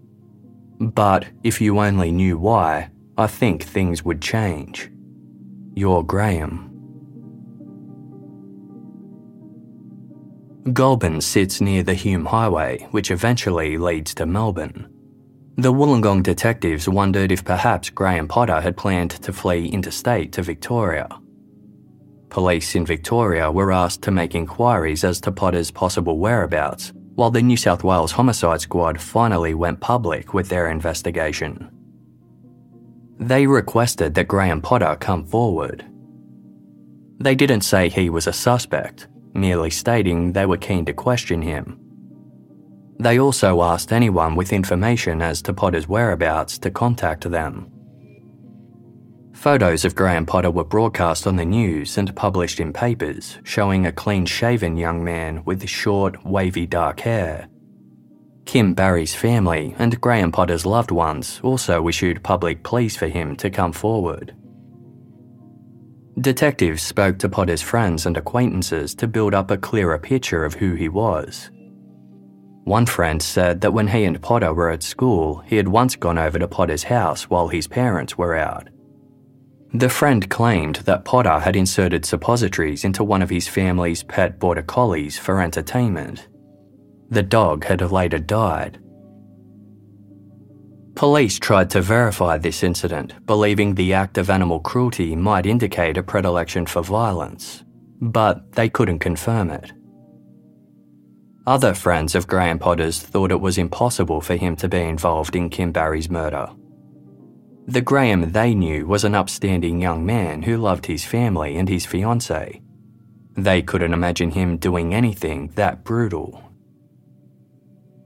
A: But if you only knew why, I think things would change. Your Graham. Goulburn sits near the Hume Highway, which eventually leads to Melbourne. The Wollongong detectives wondered if perhaps Graham Potter had planned to flee interstate to Victoria. Police in Victoria were asked to make inquiries as to Potter's possible whereabouts, while the New South Wales Homicide Squad finally went public with their investigation. They requested that Graham Potter come forward. They didn't say he was a suspect, merely stating they were keen to question him. They also asked anyone with information as to Potter's whereabouts to contact them. Photos of Graham Potter were broadcast on the news and published in papers showing a clean shaven young man with short, wavy dark hair. Kim Barry's family and Graham Potter's loved ones also issued public pleas for him to come forward. Detectives spoke to Potter's friends and acquaintances to build up a clearer picture of who he was. One friend said that when he and Potter were at school, he had once gone over to Potter's house while his parents were out. The friend claimed that Potter had inserted suppositories into one of his family's pet border collies for entertainment. The dog had later died. Police tried to verify this incident, believing the act of animal cruelty might indicate a predilection for violence, but they couldn't confirm it. Other friends of Graham Potter's thought it was impossible for him to be involved in Kim Barry's murder. The Graham they knew was an upstanding young man who loved his family and his fiancée. They couldn't imagine him doing anything that brutal.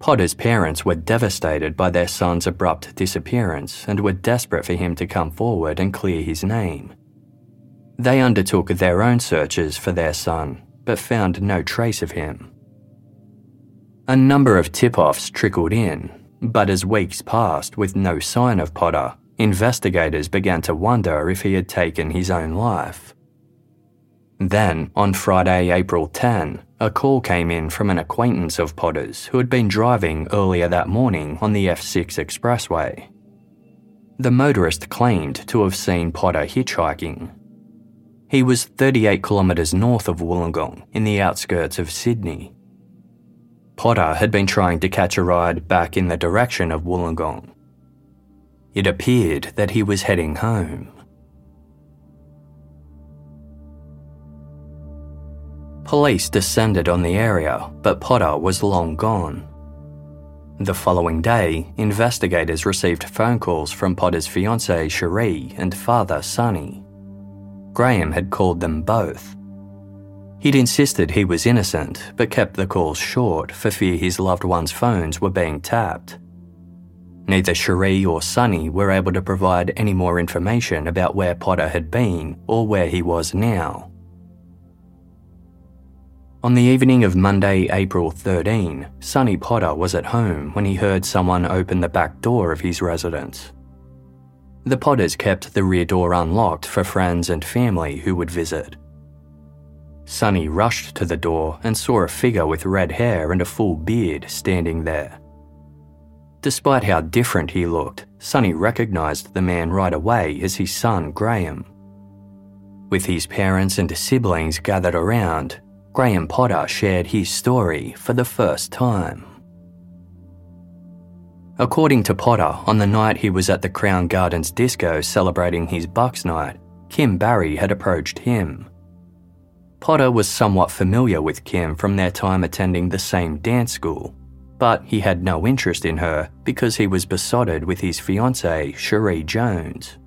A: Potter's parents were devastated by their son's abrupt disappearance and were desperate for him to come forward and clear his name. They undertook their own searches for their son, but found no trace of him. A number of tip offs trickled in, but as weeks passed with no sign of Potter, investigators began to wonder if he had taken his own life. Then, on Friday, April 10, a call came in from an acquaintance of Potter's who had been driving earlier that morning on the F6 expressway. The motorist claimed to have seen Potter hitchhiking. He was 38 kilometres north of Wollongong, in the outskirts of Sydney. Potter had been trying to catch a ride back in the direction of Wollongong. It appeared that he was heading home. Police descended on the area, but Potter was long gone. The following day, investigators received phone calls from Potter's fiancée Cherie and father Sonny. Graham had called them both. He'd insisted he was innocent, but kept the calls short for fear his loved ones' phones were being tapped. Neither Cherie or Sonny were able to provide any more information about where Potter had been or where he was now. On the evening of Monday, April 13, Sonny Potter was at home when he heard someone open the back door of his residence. The Potters kept the rear door unlocked for friends and family who would visit. Sonny rushed to the door and saw a figure with red hair and a full beard standing there. Despite how different he looked, Sonny recognised the man right away as his son Graham. With his parents and siblings gathered around, Graham Potter shared his story for the first time. According to Potter, on the night he was at the Crown Gardens disco celebrating his Bucks night, Kim Barry had approached him. Potter was somewhat familiar with Kim from their time attending the same dance school, but he had no interest in her because he was besotted with his fiancée, Cherie Jones.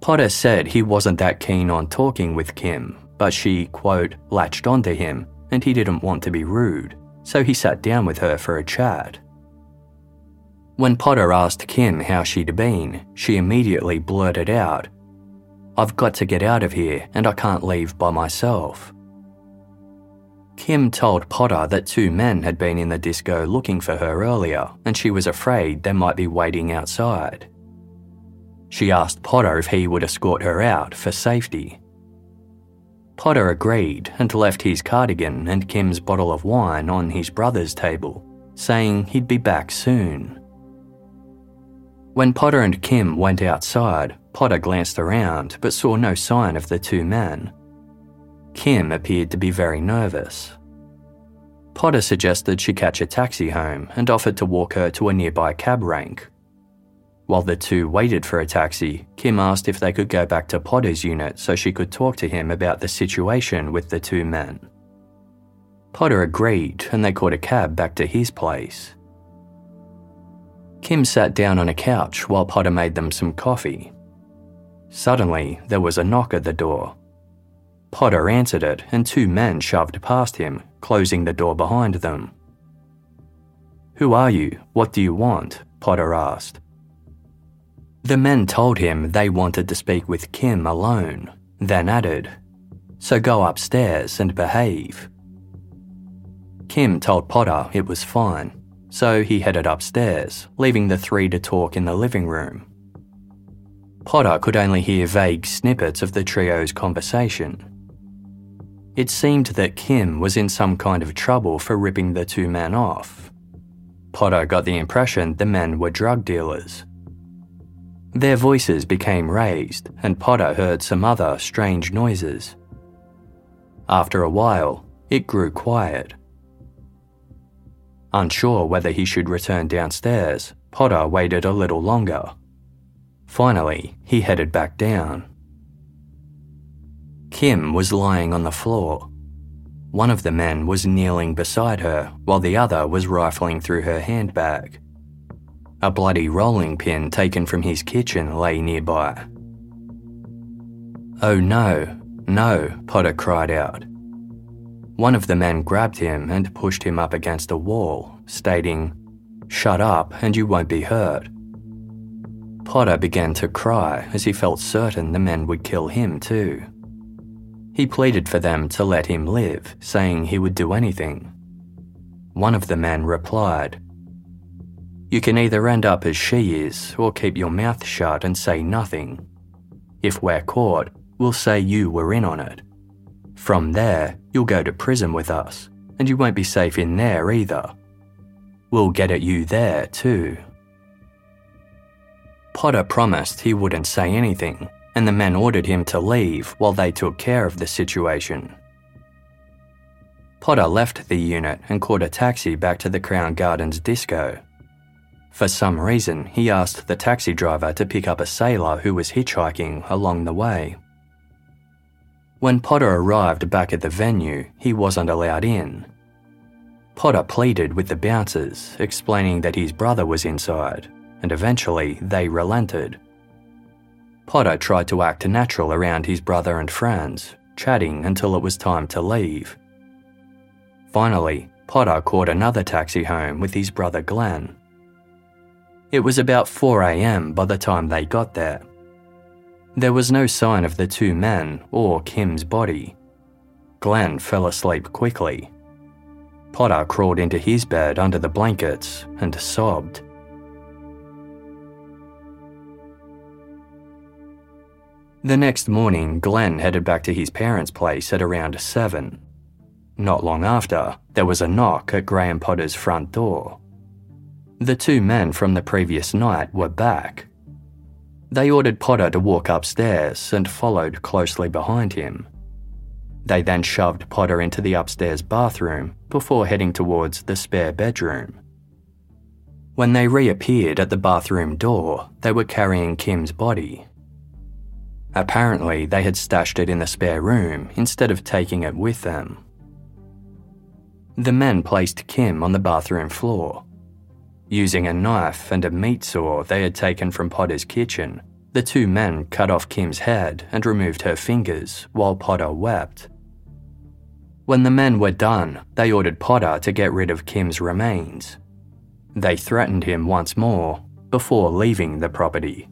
A: Potter said he wasn't that keen on talking with Kim but she, quote, latched onto him and he didn't want to be rude, so he sat down with her for a chat. When Potter asked Kim how she'd been, she immediately blurted out, I've got to get out of here and I can't leave by myself. Kim told Potter that two men had been in the disco looking for her earlier and she was afraid they might be waiting outside. She asked Potter if he would escort her out for safety. Potter agreed and left his cardigan and Kim's bottle of wine on his brother's table, saying he'd be back soon. When Potter and Kim went outside, Potter glanced around but saw no sign of the two men. Kim appeared to be very nervous. Potter suggested she catch a taxi home and offered to walk her to a nearby cab rank. While the two waited for a taxi, Kim asked if they could go back to Potter's unit so she could talk to him about the situation with the two men. Potter agreed and they caught a cab back to his place. Kim sat down on a couch while Potter made them some coffee. Suddenly, there was a knock at the door. Potter answered it, and two men shoved past him, closing the door behind them. Who are you? What do you want? Potter asked. The men told him they wanted to speak with Kim alone, then added, So go upstairs and behave. Kim told Potter it was fine, so he headed upstairs, leaving the three to talk in the living room. Potter could only hear vague snippets of the trio's conversation. It seemed that Kim was in some kind of trouble for ripping the two men off. Potter got the impression the men were drug dealers. Their voices became raised, and Potter heard some other strange noises. After a while, it grew quiet. Unsure whether he should return downstairs, Potter waited a little longer. Finally, he headed back down. Kim was lying on the floor. One of the men was kneeling beside her while the other was rifling through her handbag. A bloody rolling pin taken from his kitchen lay nearby. Oh no, no, Potter cried out. One of the men grabbed him and pushed him up against a wall, stating, Shut up and you won't be hurt. Potter began to cry as he felt certain the men would kill him too. He pleaded for them to let him live, saying he would do anything. One of the men replied, You can either end up as she is or keep your mouth shut and say nothing. If we're caught, we'll say you were in on it. From there, you'll go to prison with us, and you won't be safe in there either. We'll get at you there too. Potter promised he wouldn't say anything, and the men ordered him to leave while they took care of the situation. Potter left the unit and caught a taxi back to the Crown Gardens disco. For some reason, he asked the taxi driver to pick up a sailor who was hitchhiking along the way. When Potter arrived back at the venue, he wasn't allowed in. Potter pleaded with the bouncers, explaining that his brother was inside, and eventually they relented. Potter tried to act natural around his brother and friends, chatting until it was time to leave. Finally, Potter caught another taxi home with his brother Glenn. It was about 4am by the time they got there. There was no sign of the two men or Kim's body. Glenn fell asleep quickly. Potter crawled into his bed under the blankets and sobbed. The next morning, Glenn headed back to his parents' place at around 7. Not long after, there was a knock at Graham Potter's front door. The two men from the previous night were back. They ordered Potter to walk upstairs and followed closely behind him. They then shoved Potter into the upstairs bathroom before heading towards the spare bedroom. When they reappeared at the bathroom door, they were carrying Kim's body. Apparently, they had stashed it in the spare room instead of taking it with them. The men placed Kim on the bathroom floor. Using a knife and a meat saw they had taken from Potter's kitchen, the two men cut off Kim's head and removed her fingers while Potter wept. When the men were done, they ordered Potter to get rid of Kim's remains. They threatened him once more before leaving the property.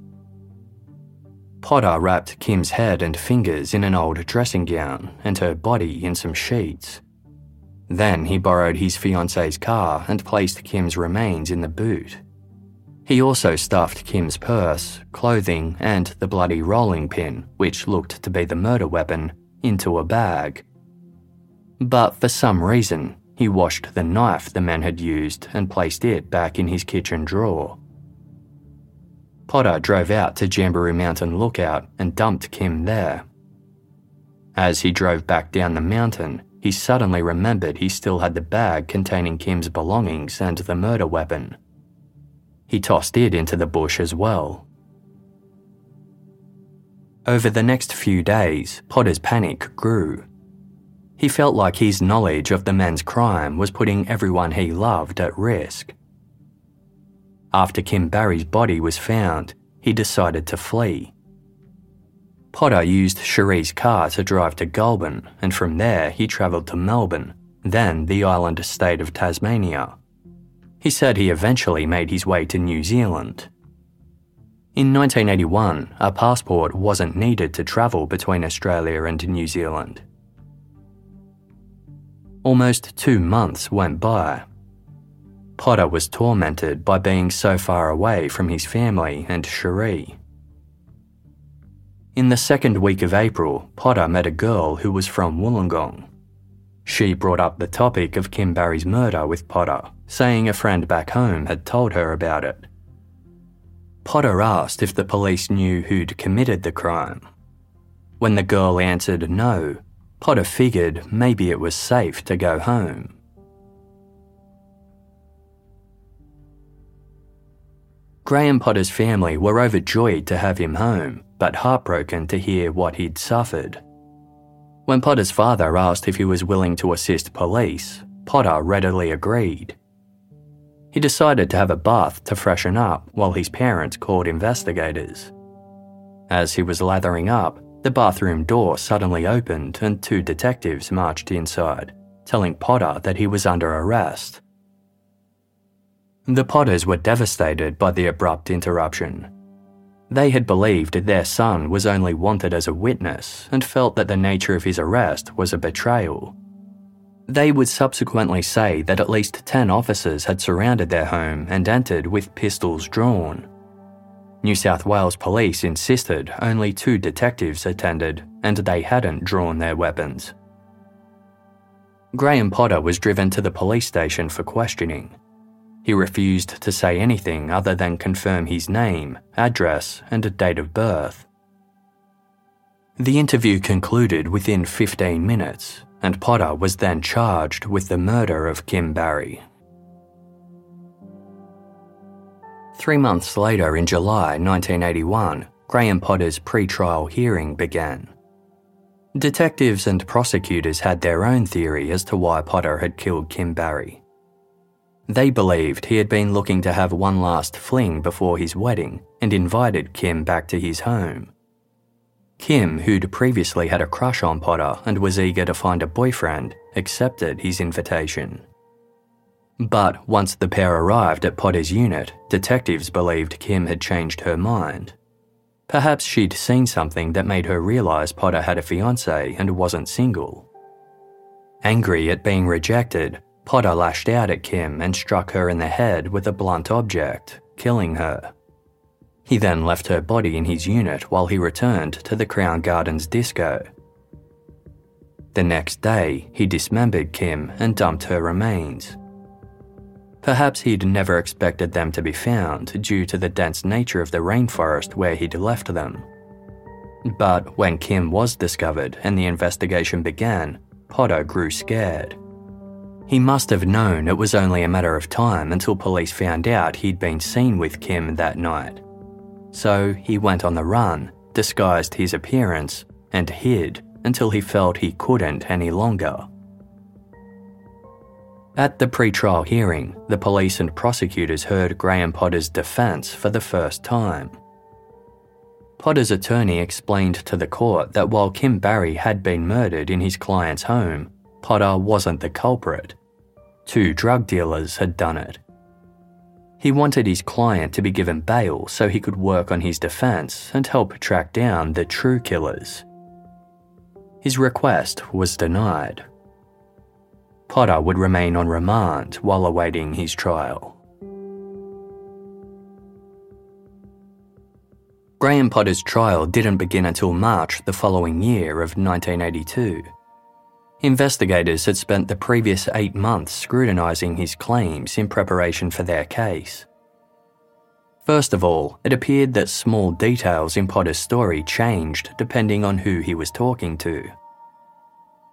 A: Potter wrapped Kim's head and fingers in an old dressing gown and her body in some sheets. Then he borrowed his fiancee's car and placed Kim's remains in the boot. He also stuffed Kim's purse, clothing, and the bloody rolling pin, which looked to be the murder weapon, into a bag. But for some reason, he washed the knife the men had used and placed it back in his kitchen drawer. Potter drove out to Jamberoo Mountain Lookout and dumped Kim there. As he drove back down the mountain, he suddenly remembered he still had the bag containing Kim's belongings and the murder weapon. He tossed it into the bush as well. Over the next few days, Potter's panic grew. He felt like his knowledge of the men's crime was putting everyone he loved at risk. After Kim Barry's body was found, he decided to flee. Potter used Cherie's car to drive to Goulburn, and from there he travelled to Melbourne, then the island state of Tasmania. He said he eventually made his way to New Zealand. In 1981, a passport wasn't needed to travel between Australia and New Zealand. Almost two months went by. Potter was tormented by being so far away from his family and Cherie. In the second week of April, Potter met a girl who was from Wollongong. She brought up the topic of Kim Barry's murder with Potter, saying a friend back home had told her about it. Potter asked if the police knew who'd committed the crime. When the girl answered no, Potter figured maybe it was safe to go home. Graham Potter's family were overjoyed to have him home, but heartbroken to hear what he'd suffered. When Potter's father asked if he was willing to assist police, Potter readily agreed. He decided to have a bath to freshen up while his parents called investigators. As he was lathering up, the bathroom door suddenly opened and two detectives marched inside, telling Potter that he was under arrest. The Potters were devastated by the abrupt interruption. They had believed their son was only wanted as a witness and felt that the nature of his arrest was a betrayal. They would subsequently say that at least 10 officers had surrounded their home and entered with pistols drawn. New South Wales police insisted only two detectives attended and they hadn't drawn their weapons. Graham Potter was driven to the police station for questioning. He refused to say anything other than confirm his name, address, and date of birth. The interview concluded within 15 minutes, and Potter was then charged with the murder of Kim Barry. Three months later, in July 1981, Graham Potter's pre-trial hearing began. Detectives and prosecutors had their own theory as to why Potter had killed Kim Barry. They believed he had been looking to have one last fling before his wedding and invited Kim back to his home. Kim, who'd previously had a crush on Potter and was eager to find a boyfriend, accepted his invitation. But once the pair arrived at Potter's unit, detectives believed Kim had changed her mind. Perhaps she'd seen something that made her realise Potter had a fiance and wasn't single. Angry at being rejected, Potter lashed out at Kim and struck her in the head with a blunt object, killing her. He then left her body in his unit while he returned to the Crown Gardens disco. The next day, he dismembered Kim and dumped her remains. Perhaps he'd never expected them to be found due to the dense nature of the rainforest where he'd left them. But when Kim was discovered and the investigation began, Potter grew scared. He must have known it was only a matter of time until police found out he'd been seen with Kim that night. So he went on the run, disguised his appearance, and hid until he felt he couldn't any longer. At the pre-trial hearing, the police and prosecutors heard Graham Potter's defence for the first time. Potter's attorney explained to the court that while Kim Barry had been murdered in his client's home, Potter wasn't the culprit. Two drug dealers had done it. He wanted his client to be given bail so he could work on his defense and help track down the true killers. His request was denied. Potter would remain on remand while awaiting his trial. Graham Potter's trial didn't begin until March the following year of 1982. Investigators had spent the previous eight months scrutinising his claims in preparation for their case. First of all, it appeared that small details in Potter's story changed depending on who he was talking to.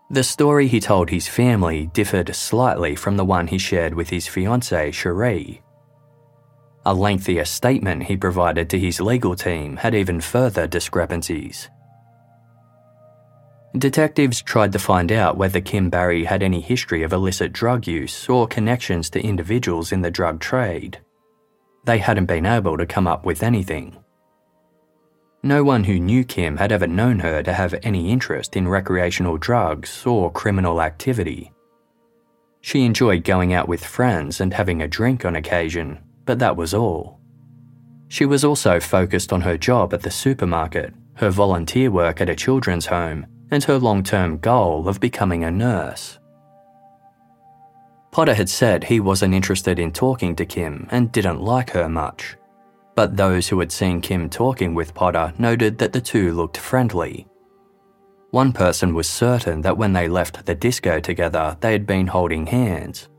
A: The story he told his family differed slightly from the one he shared with his fiancée, Cherie. A lengthier statement he provided to his legal team had even further discrepancies. Detectives tried to find out whether Kim Barry had any history of illicit drug use or connections to individuals in the drug trade. They hadn't been able to come up with anything. No one who knew Kim had ever known her to have any interest in recreational drugs or criminal activity. She enjoyed going out with friends and having a drink on occasion, but that was all. She was also focused on her job at the supermarket, her volunteer work at a children's home, and her long term goal of becoming a nurse. Potter had said he wasn't interested in talking to Kim and didn't like her much but those who had seen Kim talking with Potter noted that the two looked friendly. One person was certain that when they left the disco together, they had been holding hands.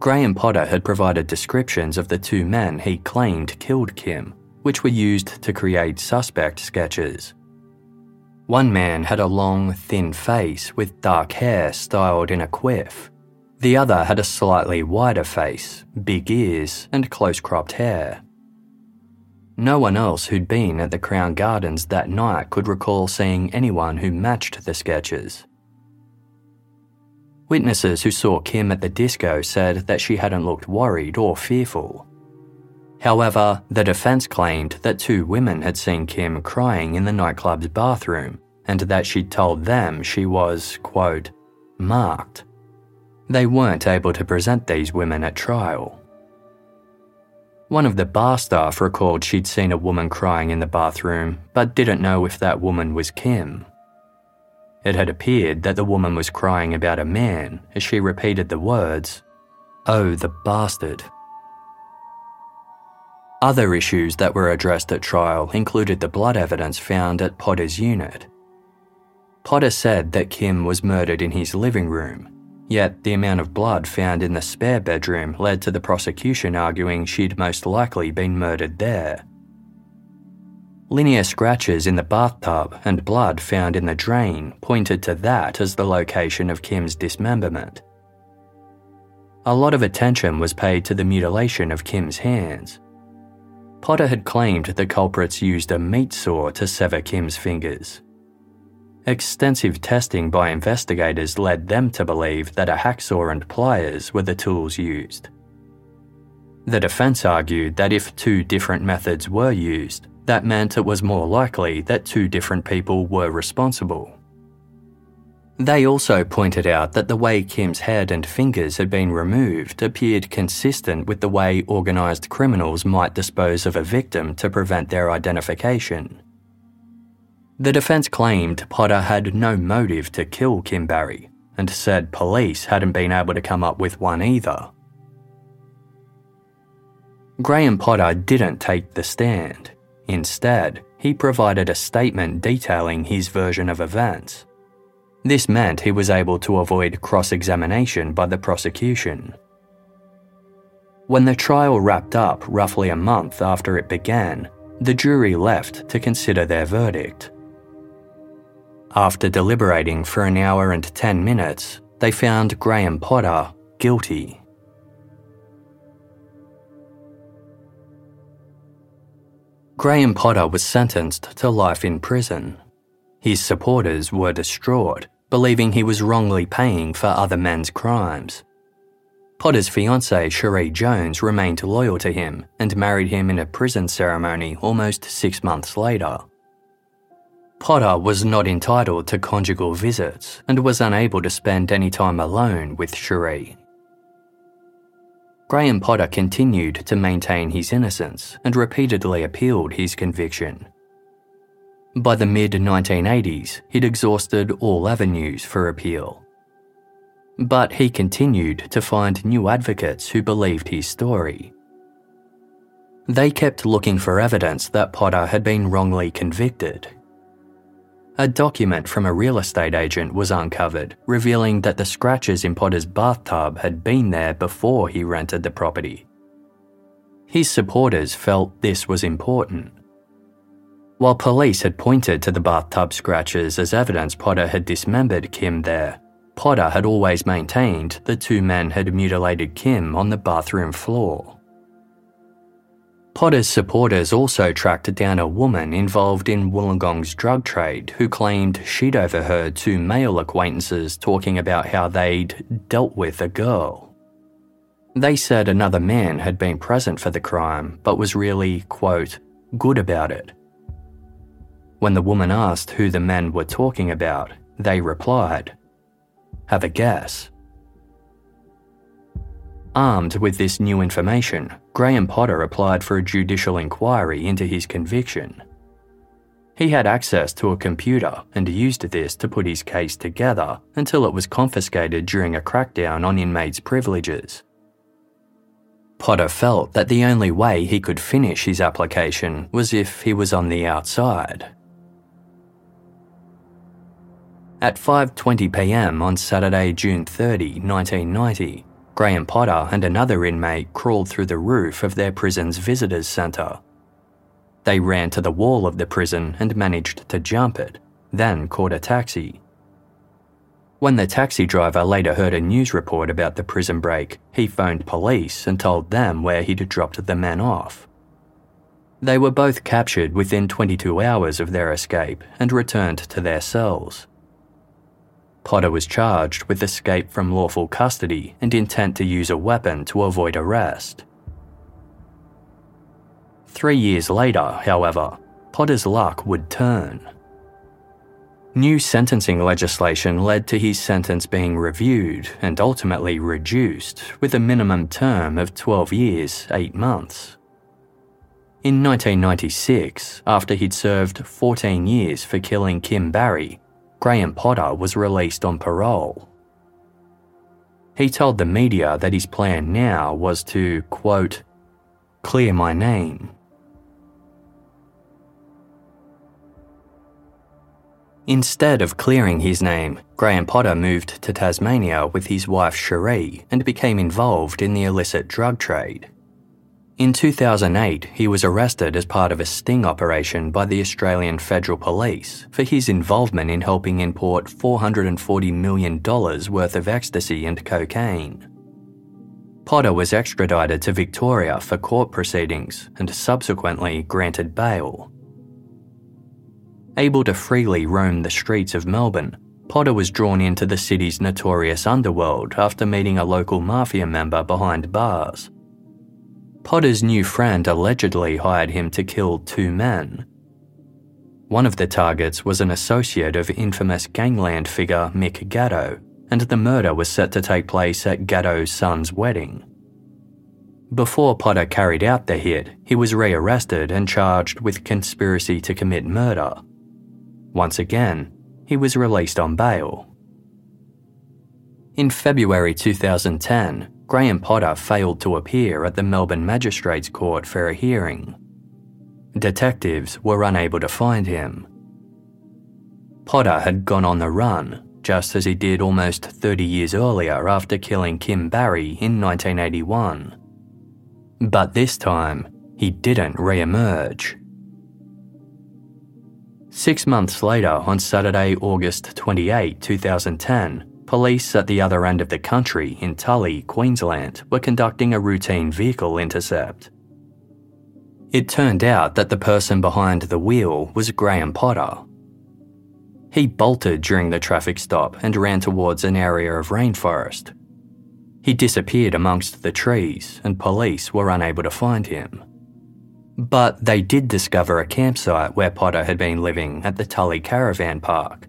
A: Graham Potter had provided descriptions of the two men he claimed killed Kim, which were used to create suspect sketches. One man had a long, thin face with dark hair styled in a quiff. The other had a slightly wider face, big ears, and close cropped hair. No one else who'd been at the Crown Gardens that night could recall seeing anyone who matched the sketches. Witnesses who saw Kim at the disco said that she hadn't looked worried or fearful. However, the defence claimed that two women had seen Kim crying in the nightclub's bathroom and that she'd told them she was, quote, marked. They weren't able to present these women at trial. One of the bar staff recalled she'd seen a woman crying in the bathroom, but didn't know if that woman was Kim. It had appeared that the woman was crying about a man as she repeated the words, Oh, the bastard. Other issues that were addressed at trial included the blood evidence found at Potter's unit. Potter said that Kim was murdered in his living room Yet, the amount of blood found in the spare bedroom led to the prosecution arguing she'd most likely been murdered there. Linear scratches in the bathtub and blood found in the drain pointed to that as the location of Kim's dismemberment. A lot of attention was paid to the mutilation of Kim's hands. Potter had claimed the culprits used a meat saw to sever Kim's fingers, Extensive testing by investigators led them to believe that a hacksaw and pliers were the tools used. The defence argued that if two different methods were used, that meant it was more likely that two different people were responsible. They also pointed out that the way Kim's head and fingers had been removed appeared consistent with the way organised criminals might dispose of a victim to prevent their identification. The defence claimed Potter had no motive to kill Kim Barry and said police hadn't been able to come up with one either. Graham Potter didn't take the stand. Instead, he provided a statement detailing his version of events. This meant he was able to avoid cross examination by the prosecution. When the trial wrapped up roughly a month after it began, the jury left to consider their verdict. After deliberating for an hour and 10 minutes, they found Graham Potter guilty. Graham Potter was sentenced to life in prison. His supporters were distraught, believing he was wrongly paying for other men's crimes. Potter's fiancée, Cherie Jones, remained loyal to him and married him in a prison ceremony almost six months later. Potter was not entitled to conjugal visits and was unable to spend any time alone with Cherie. Graham Potter continued to maintain his innocence and repeatedly appealed his conviction. By the mid 1980s, he'd exhausted all avenues for appeal. But he continued to find new advocates who believed his story. They kept looking for evidence that Potter had been wrongly convicted a document from a real estate agent was uncovered, revealing that the scratches in Potter's bathtub had been there before he rented the property. His supporters felt this was important. While police had pointed to the bathtub scratches as evidence Potter had dismembered Kim there, Potter had always maintained the two men had mutilated Kim on the bathroom floor. Potter's supporters also tracked down a woman involved in Wollongong's drug trade who claimed she'd overheard two male acquaintances talking about how they'd dealt with a girl. They said another man had been present for the crime but was really, quote, good about it. When the woman asked who the men were talking about, they replied, Have a guess. Armed with this new information, Graham Potter applied for a judicial inquiry into his conviction. He had access to a computer and used this to put his case together until it was confiscated during a crackdown on inmates' privileges. Potter felt that the only way he could finish his application was if he was on the outside. At 5:20 p.m. on Saturday, June 30, 1990, Graham Potter and another inmate crawled through the roof of their prison's visitors centre. They ran to the wall of the prison and managed to jump it, then caught a taxi. When the taxi driver later heard a news report about the prison break, he phoned police and told them where he'd dropped the men off. They were both captured within 22 hours of their escape and returned to their cells. Potter was charged with escape from lawful custody and intent to use a weapon to avoid arrest. Three years later, however, Potter's luck would turn. New sentencing legislation led to his sentence being reviewed and ultimately reduced, with a minimum term of 12 years, 8 months. In 1996, after he'd served 14 years for killing Kim Barry, Graham Potter was released on parole. He told the media that his plan now was to, quote, clear my name. Instead of clearing his name, Graham Potter moved to Tasmania with his wife Cherie and became involved in the illicit drug trade. In 2008, he was arrested as part of a sting operation by the Australian Federal Police for his involvement in helping import $440 million worth of ecstasy and cocaine. Potter was extradited to Victoria for court proceedings and subsequently granted bail. Able to freely roam the streets of Melbourne, Potter was drawn into the city's notorious underworld after meeting a local mafia member behind bars. Potter's new friend allegedly hired him to kill two men. One of the targets was an associate of infamous gangland figure Mick Gatto, and the murder was set to take place at Gatto's son's wedding. Before Potter carried out the hit, he was rearrested and charged with conspiracy to commit murder. Once again, he was released on bail. In February 2010, Graham Potter failed to appear at the Melbourne Magistrates Court for a hearing. Detectives were unable to find him. Potter had gone on the run, just as he did almost 30 years earlier after killing Kim Barry in 1981. But this time, he didn't re emerge. Six months later, on Saturday, August 28, 2010, Police at the other end of the country, in Tully, Queensland, were conducting a routine vehicle intercept. It turned out that the person behind the wheel was Graham Potter. He bolted during the traffic stop and ran towards an area of rainforest. He disappeared amongst the trees, and police were unable to find him. But they did discover a campsite where Potter had been living at the Tully Caravan Park.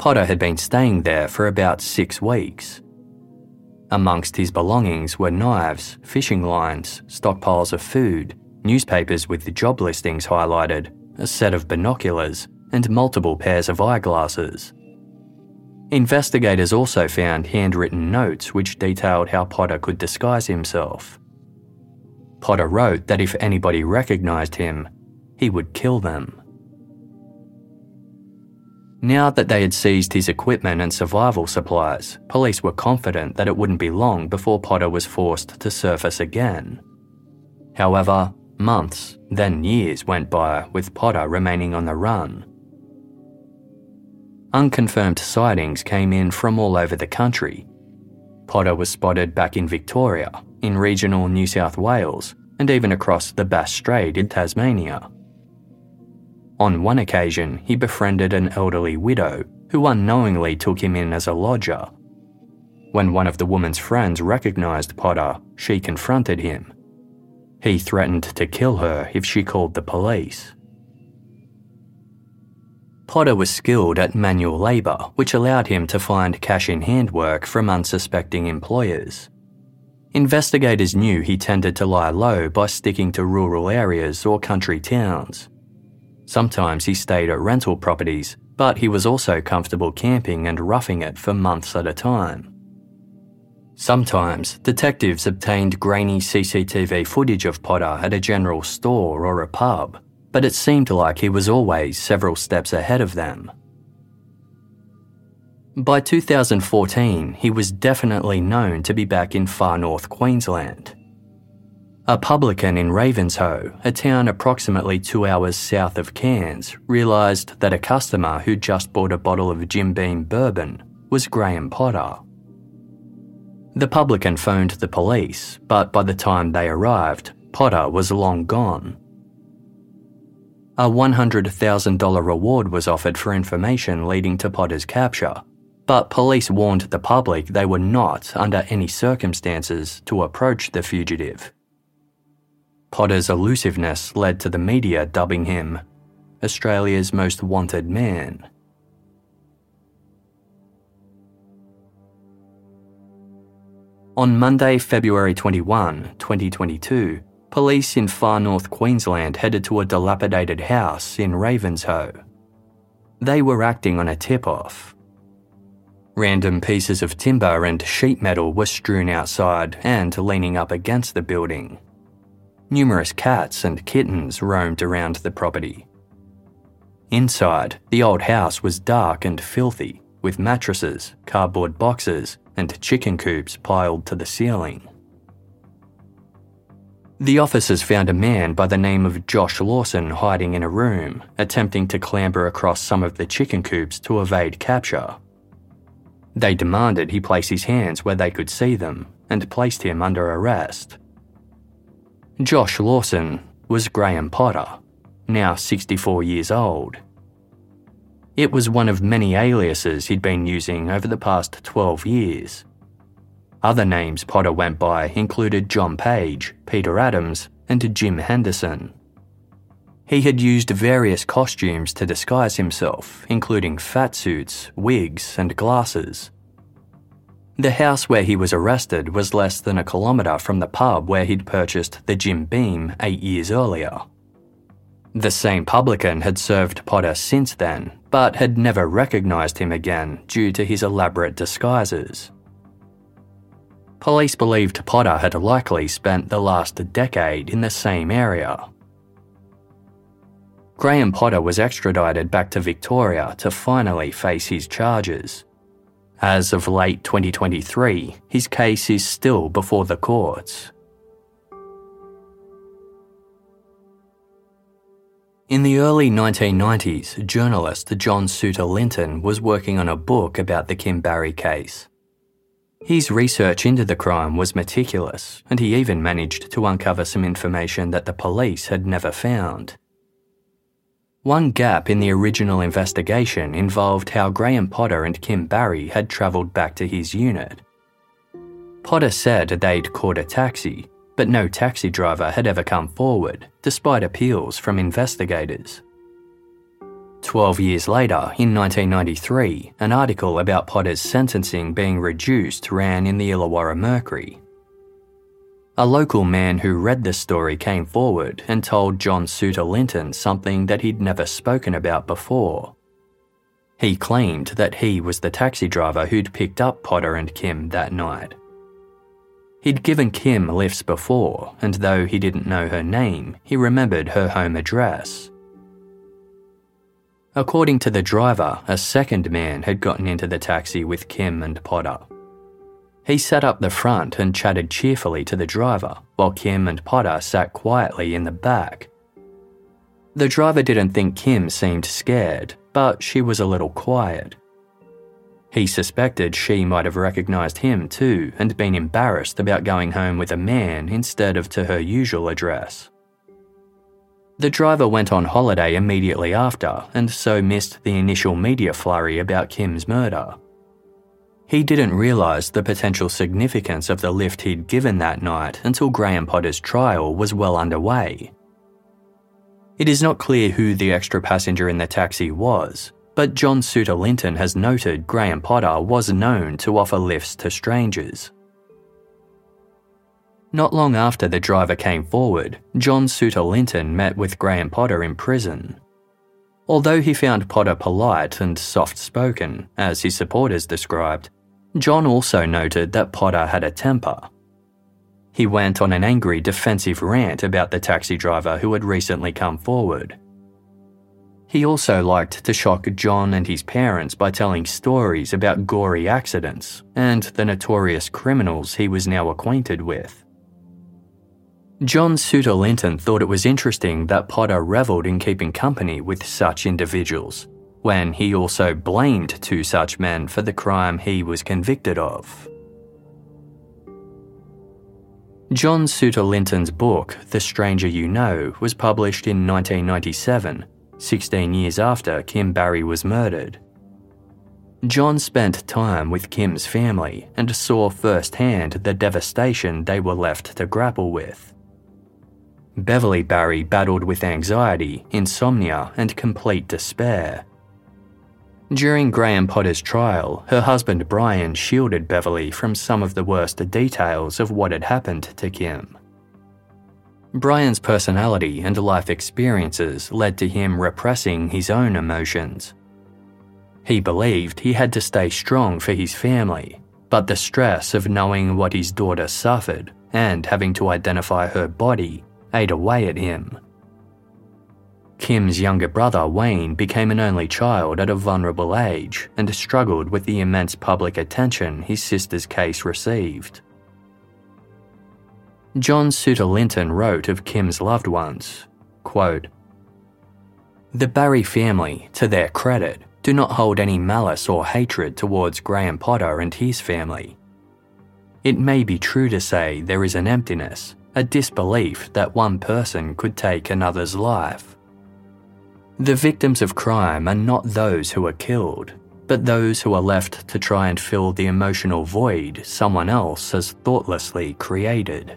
A: Potter had been staying there for about six weeks. Amongst his belongings were knives, fishing lines, stockpiles of food, newspapers with the job listings highlighted, a set of binoculars, and multiple pairs of eyeglasses. Investigators also found handwritten notes which detailed how Potter could disguise himself. Potter wrote that if anybody recognised him, he would kill them. Now that they had seized his equipment and survival supplies, police were confident that it wouldn't be long before Potter was forced to surface again. However, months, Then years went by with Potter remaining on the run. Unconfirmed sightings came in from all over the country. Potter was spotted back in Victoria, in regional New South Wales, and even across the Bass Strait in Tasmania. On one occasion, he befriended an elderly widow who unknowingly took him in as a lodger. When one of the woman's friends recognised Potter, she confronted him. He threatened to kill her if she called the police. Potter was skilled at manual labour, which allowed him to find cash in hand work from unsuspecting employers. Investigators knew he tended to lie low by sticking to rural areas or country towns. Sometimes he stayed at rental properties, but he was also comfortable camping and roughing it for months at a time. Sometimes, detectives obtained grainy CCTV footage of Potter at a general store or a pub but it seemed like he was always several steps ahead of them. By 2014, he was definitely known to be back in far north Queensland. A publican in Ravenshoe, a town approximately two hours south of Cairns, realised that a customer who just bought a bottle of Jim Beam bourbon was Graham Potter. The publican phoned the police, but by the time they arrived, Potter was long gone a $100,000 reward was offered for information leading to Potter's capture, but police warned the public they were not, under any circumstances, to approach the fugitive. Potter's elusiveness led to the media dubbing him Australia's most wanted man. On Monday, February 21, 2022, police in far north Queensland headed to a dilapidated house in Ravenshoe. They were acting on a tip off. Random pieces of timber and sheet metal were strewn outside and leaning up against the building. Numerous cats and kittens roamed around the property. Inside, the old house was dark and filthy, with mattresses, cardboard boxes, and chicken coops piled to the ceiling. The officers found a man by the name of Josh Lawson hiding in a room, attempting to clamber across some of the chicken coops to evade capture. They demanded he place his hands where they could see them and placed him under arrest. Josh Lawson was Graham Potter, now 64 years old. It was one of many aliases he'd been using over the past 12 years. Other names Potter went by included John Page, Peter Adams, and Jim Henderson. He had used various costumes to disguise himself, including fat suits, wigs, and glasses. The house where he was arrested was less than a kilometre from the pub where he'd purchased the Jim Beam eight years earlier. The same publican had served Potter since then, but had never recognised him again due to his elaborate disguises. Police believed Potter had likely spent the last decade in the same area. Graham Potter was extradited back to Victoria to finally face his charges. As of late 2023, his case is still before the courts. In the early 1990s, journalist John Suter Linton was working on a book about the Kim Barry case. His research into the crime was meticulous, and he even managed to uncover some information that the police had never found. One gap in the original investigation involved how Graham Potter and Kim Barry had travelled back to his unit. Potter said they'd caught a taxi, but no taxi driver had ever come forward, despite appeals from investigators. Twelve years later, in 1993, an article about Potter's sentencing being reduced ran in the Illawarra Mercury. A local man who read the story came forward and told John Suter Linton something that he'd never spoken about before. He claimed that he was the taxi driver who'd picked up Potter and Kim that night. He'd given Kim lifts before, and though he didn't know her name, he remembered her home address. According to the driver, a second man had gotten into the taxi with Kim and Potter. He sat up the front and chatted cheerfully to the driver, while Kim and Potter sat quietly in the back, The driver didn't think Kim seemed scared, but she was a little quiet. He suspected she might have recognised him too and been embarrassed about going home with a man instead of to her usual address. The driver went on holiday immediately after and so missed the initial media flurry about Kim's murder. He didn't realise the potential significance of the lift he'd given that night until Graham Potter's trial was well underway. It is not clear who the extra passenger in the taxi was, but John Suter Linton has noted Graham Potter was known to offer lifts to strangers. Not long after the driver came forward, John Suter Linton met with Graham Potter in prison. Although he found Potter polite and soft spoken, as his supporters described, John also noted that Potter had a temper. He went on an angry defensive rant about the taxi driver who had recently come forward. He also liked to shock John and his parents by telling stories about gory accidents and the notorious criminals he was now acquainted with. John Suter Linton thought it was interesting that Potter revelled in keeping company with such individuals when he also blamed two such men for the crime he was convicted of. John Suter Linton's book, The Stranger You Know, was published in 1997, 16 years after Kim Barry was murdered. John spent time with Kim's family and saw firsthand the devastation they were left to grapple with. Beverly Barry battled with anxiety, insomnia, and complete despair. During Graham Potter's trial, her husband Brian shielded Beverly from some of the worst details of what had happened to Kim. Brian's personality and life experiences led to him repressing his own emotions. He believed he had to stay strong for his family, but the stress of knowing what his daughter suffered and having to identify her body ate away at him. Kim's younger brother, Wayne, became an only child at a vulnerable age and struggled with the immense public attention his sister's case received. John Suter Linton wrote of Kim's loved ones quote, The Barry family, to their credit, do not hold any malice or hatred towards Graham Potter and his family. It may be true to say there is an emptiness, a disbelief that one person could take another's life. The victims of crime are not those who are killed, but those who are left to try and fill the emotional void someone else has thoughtlessly created.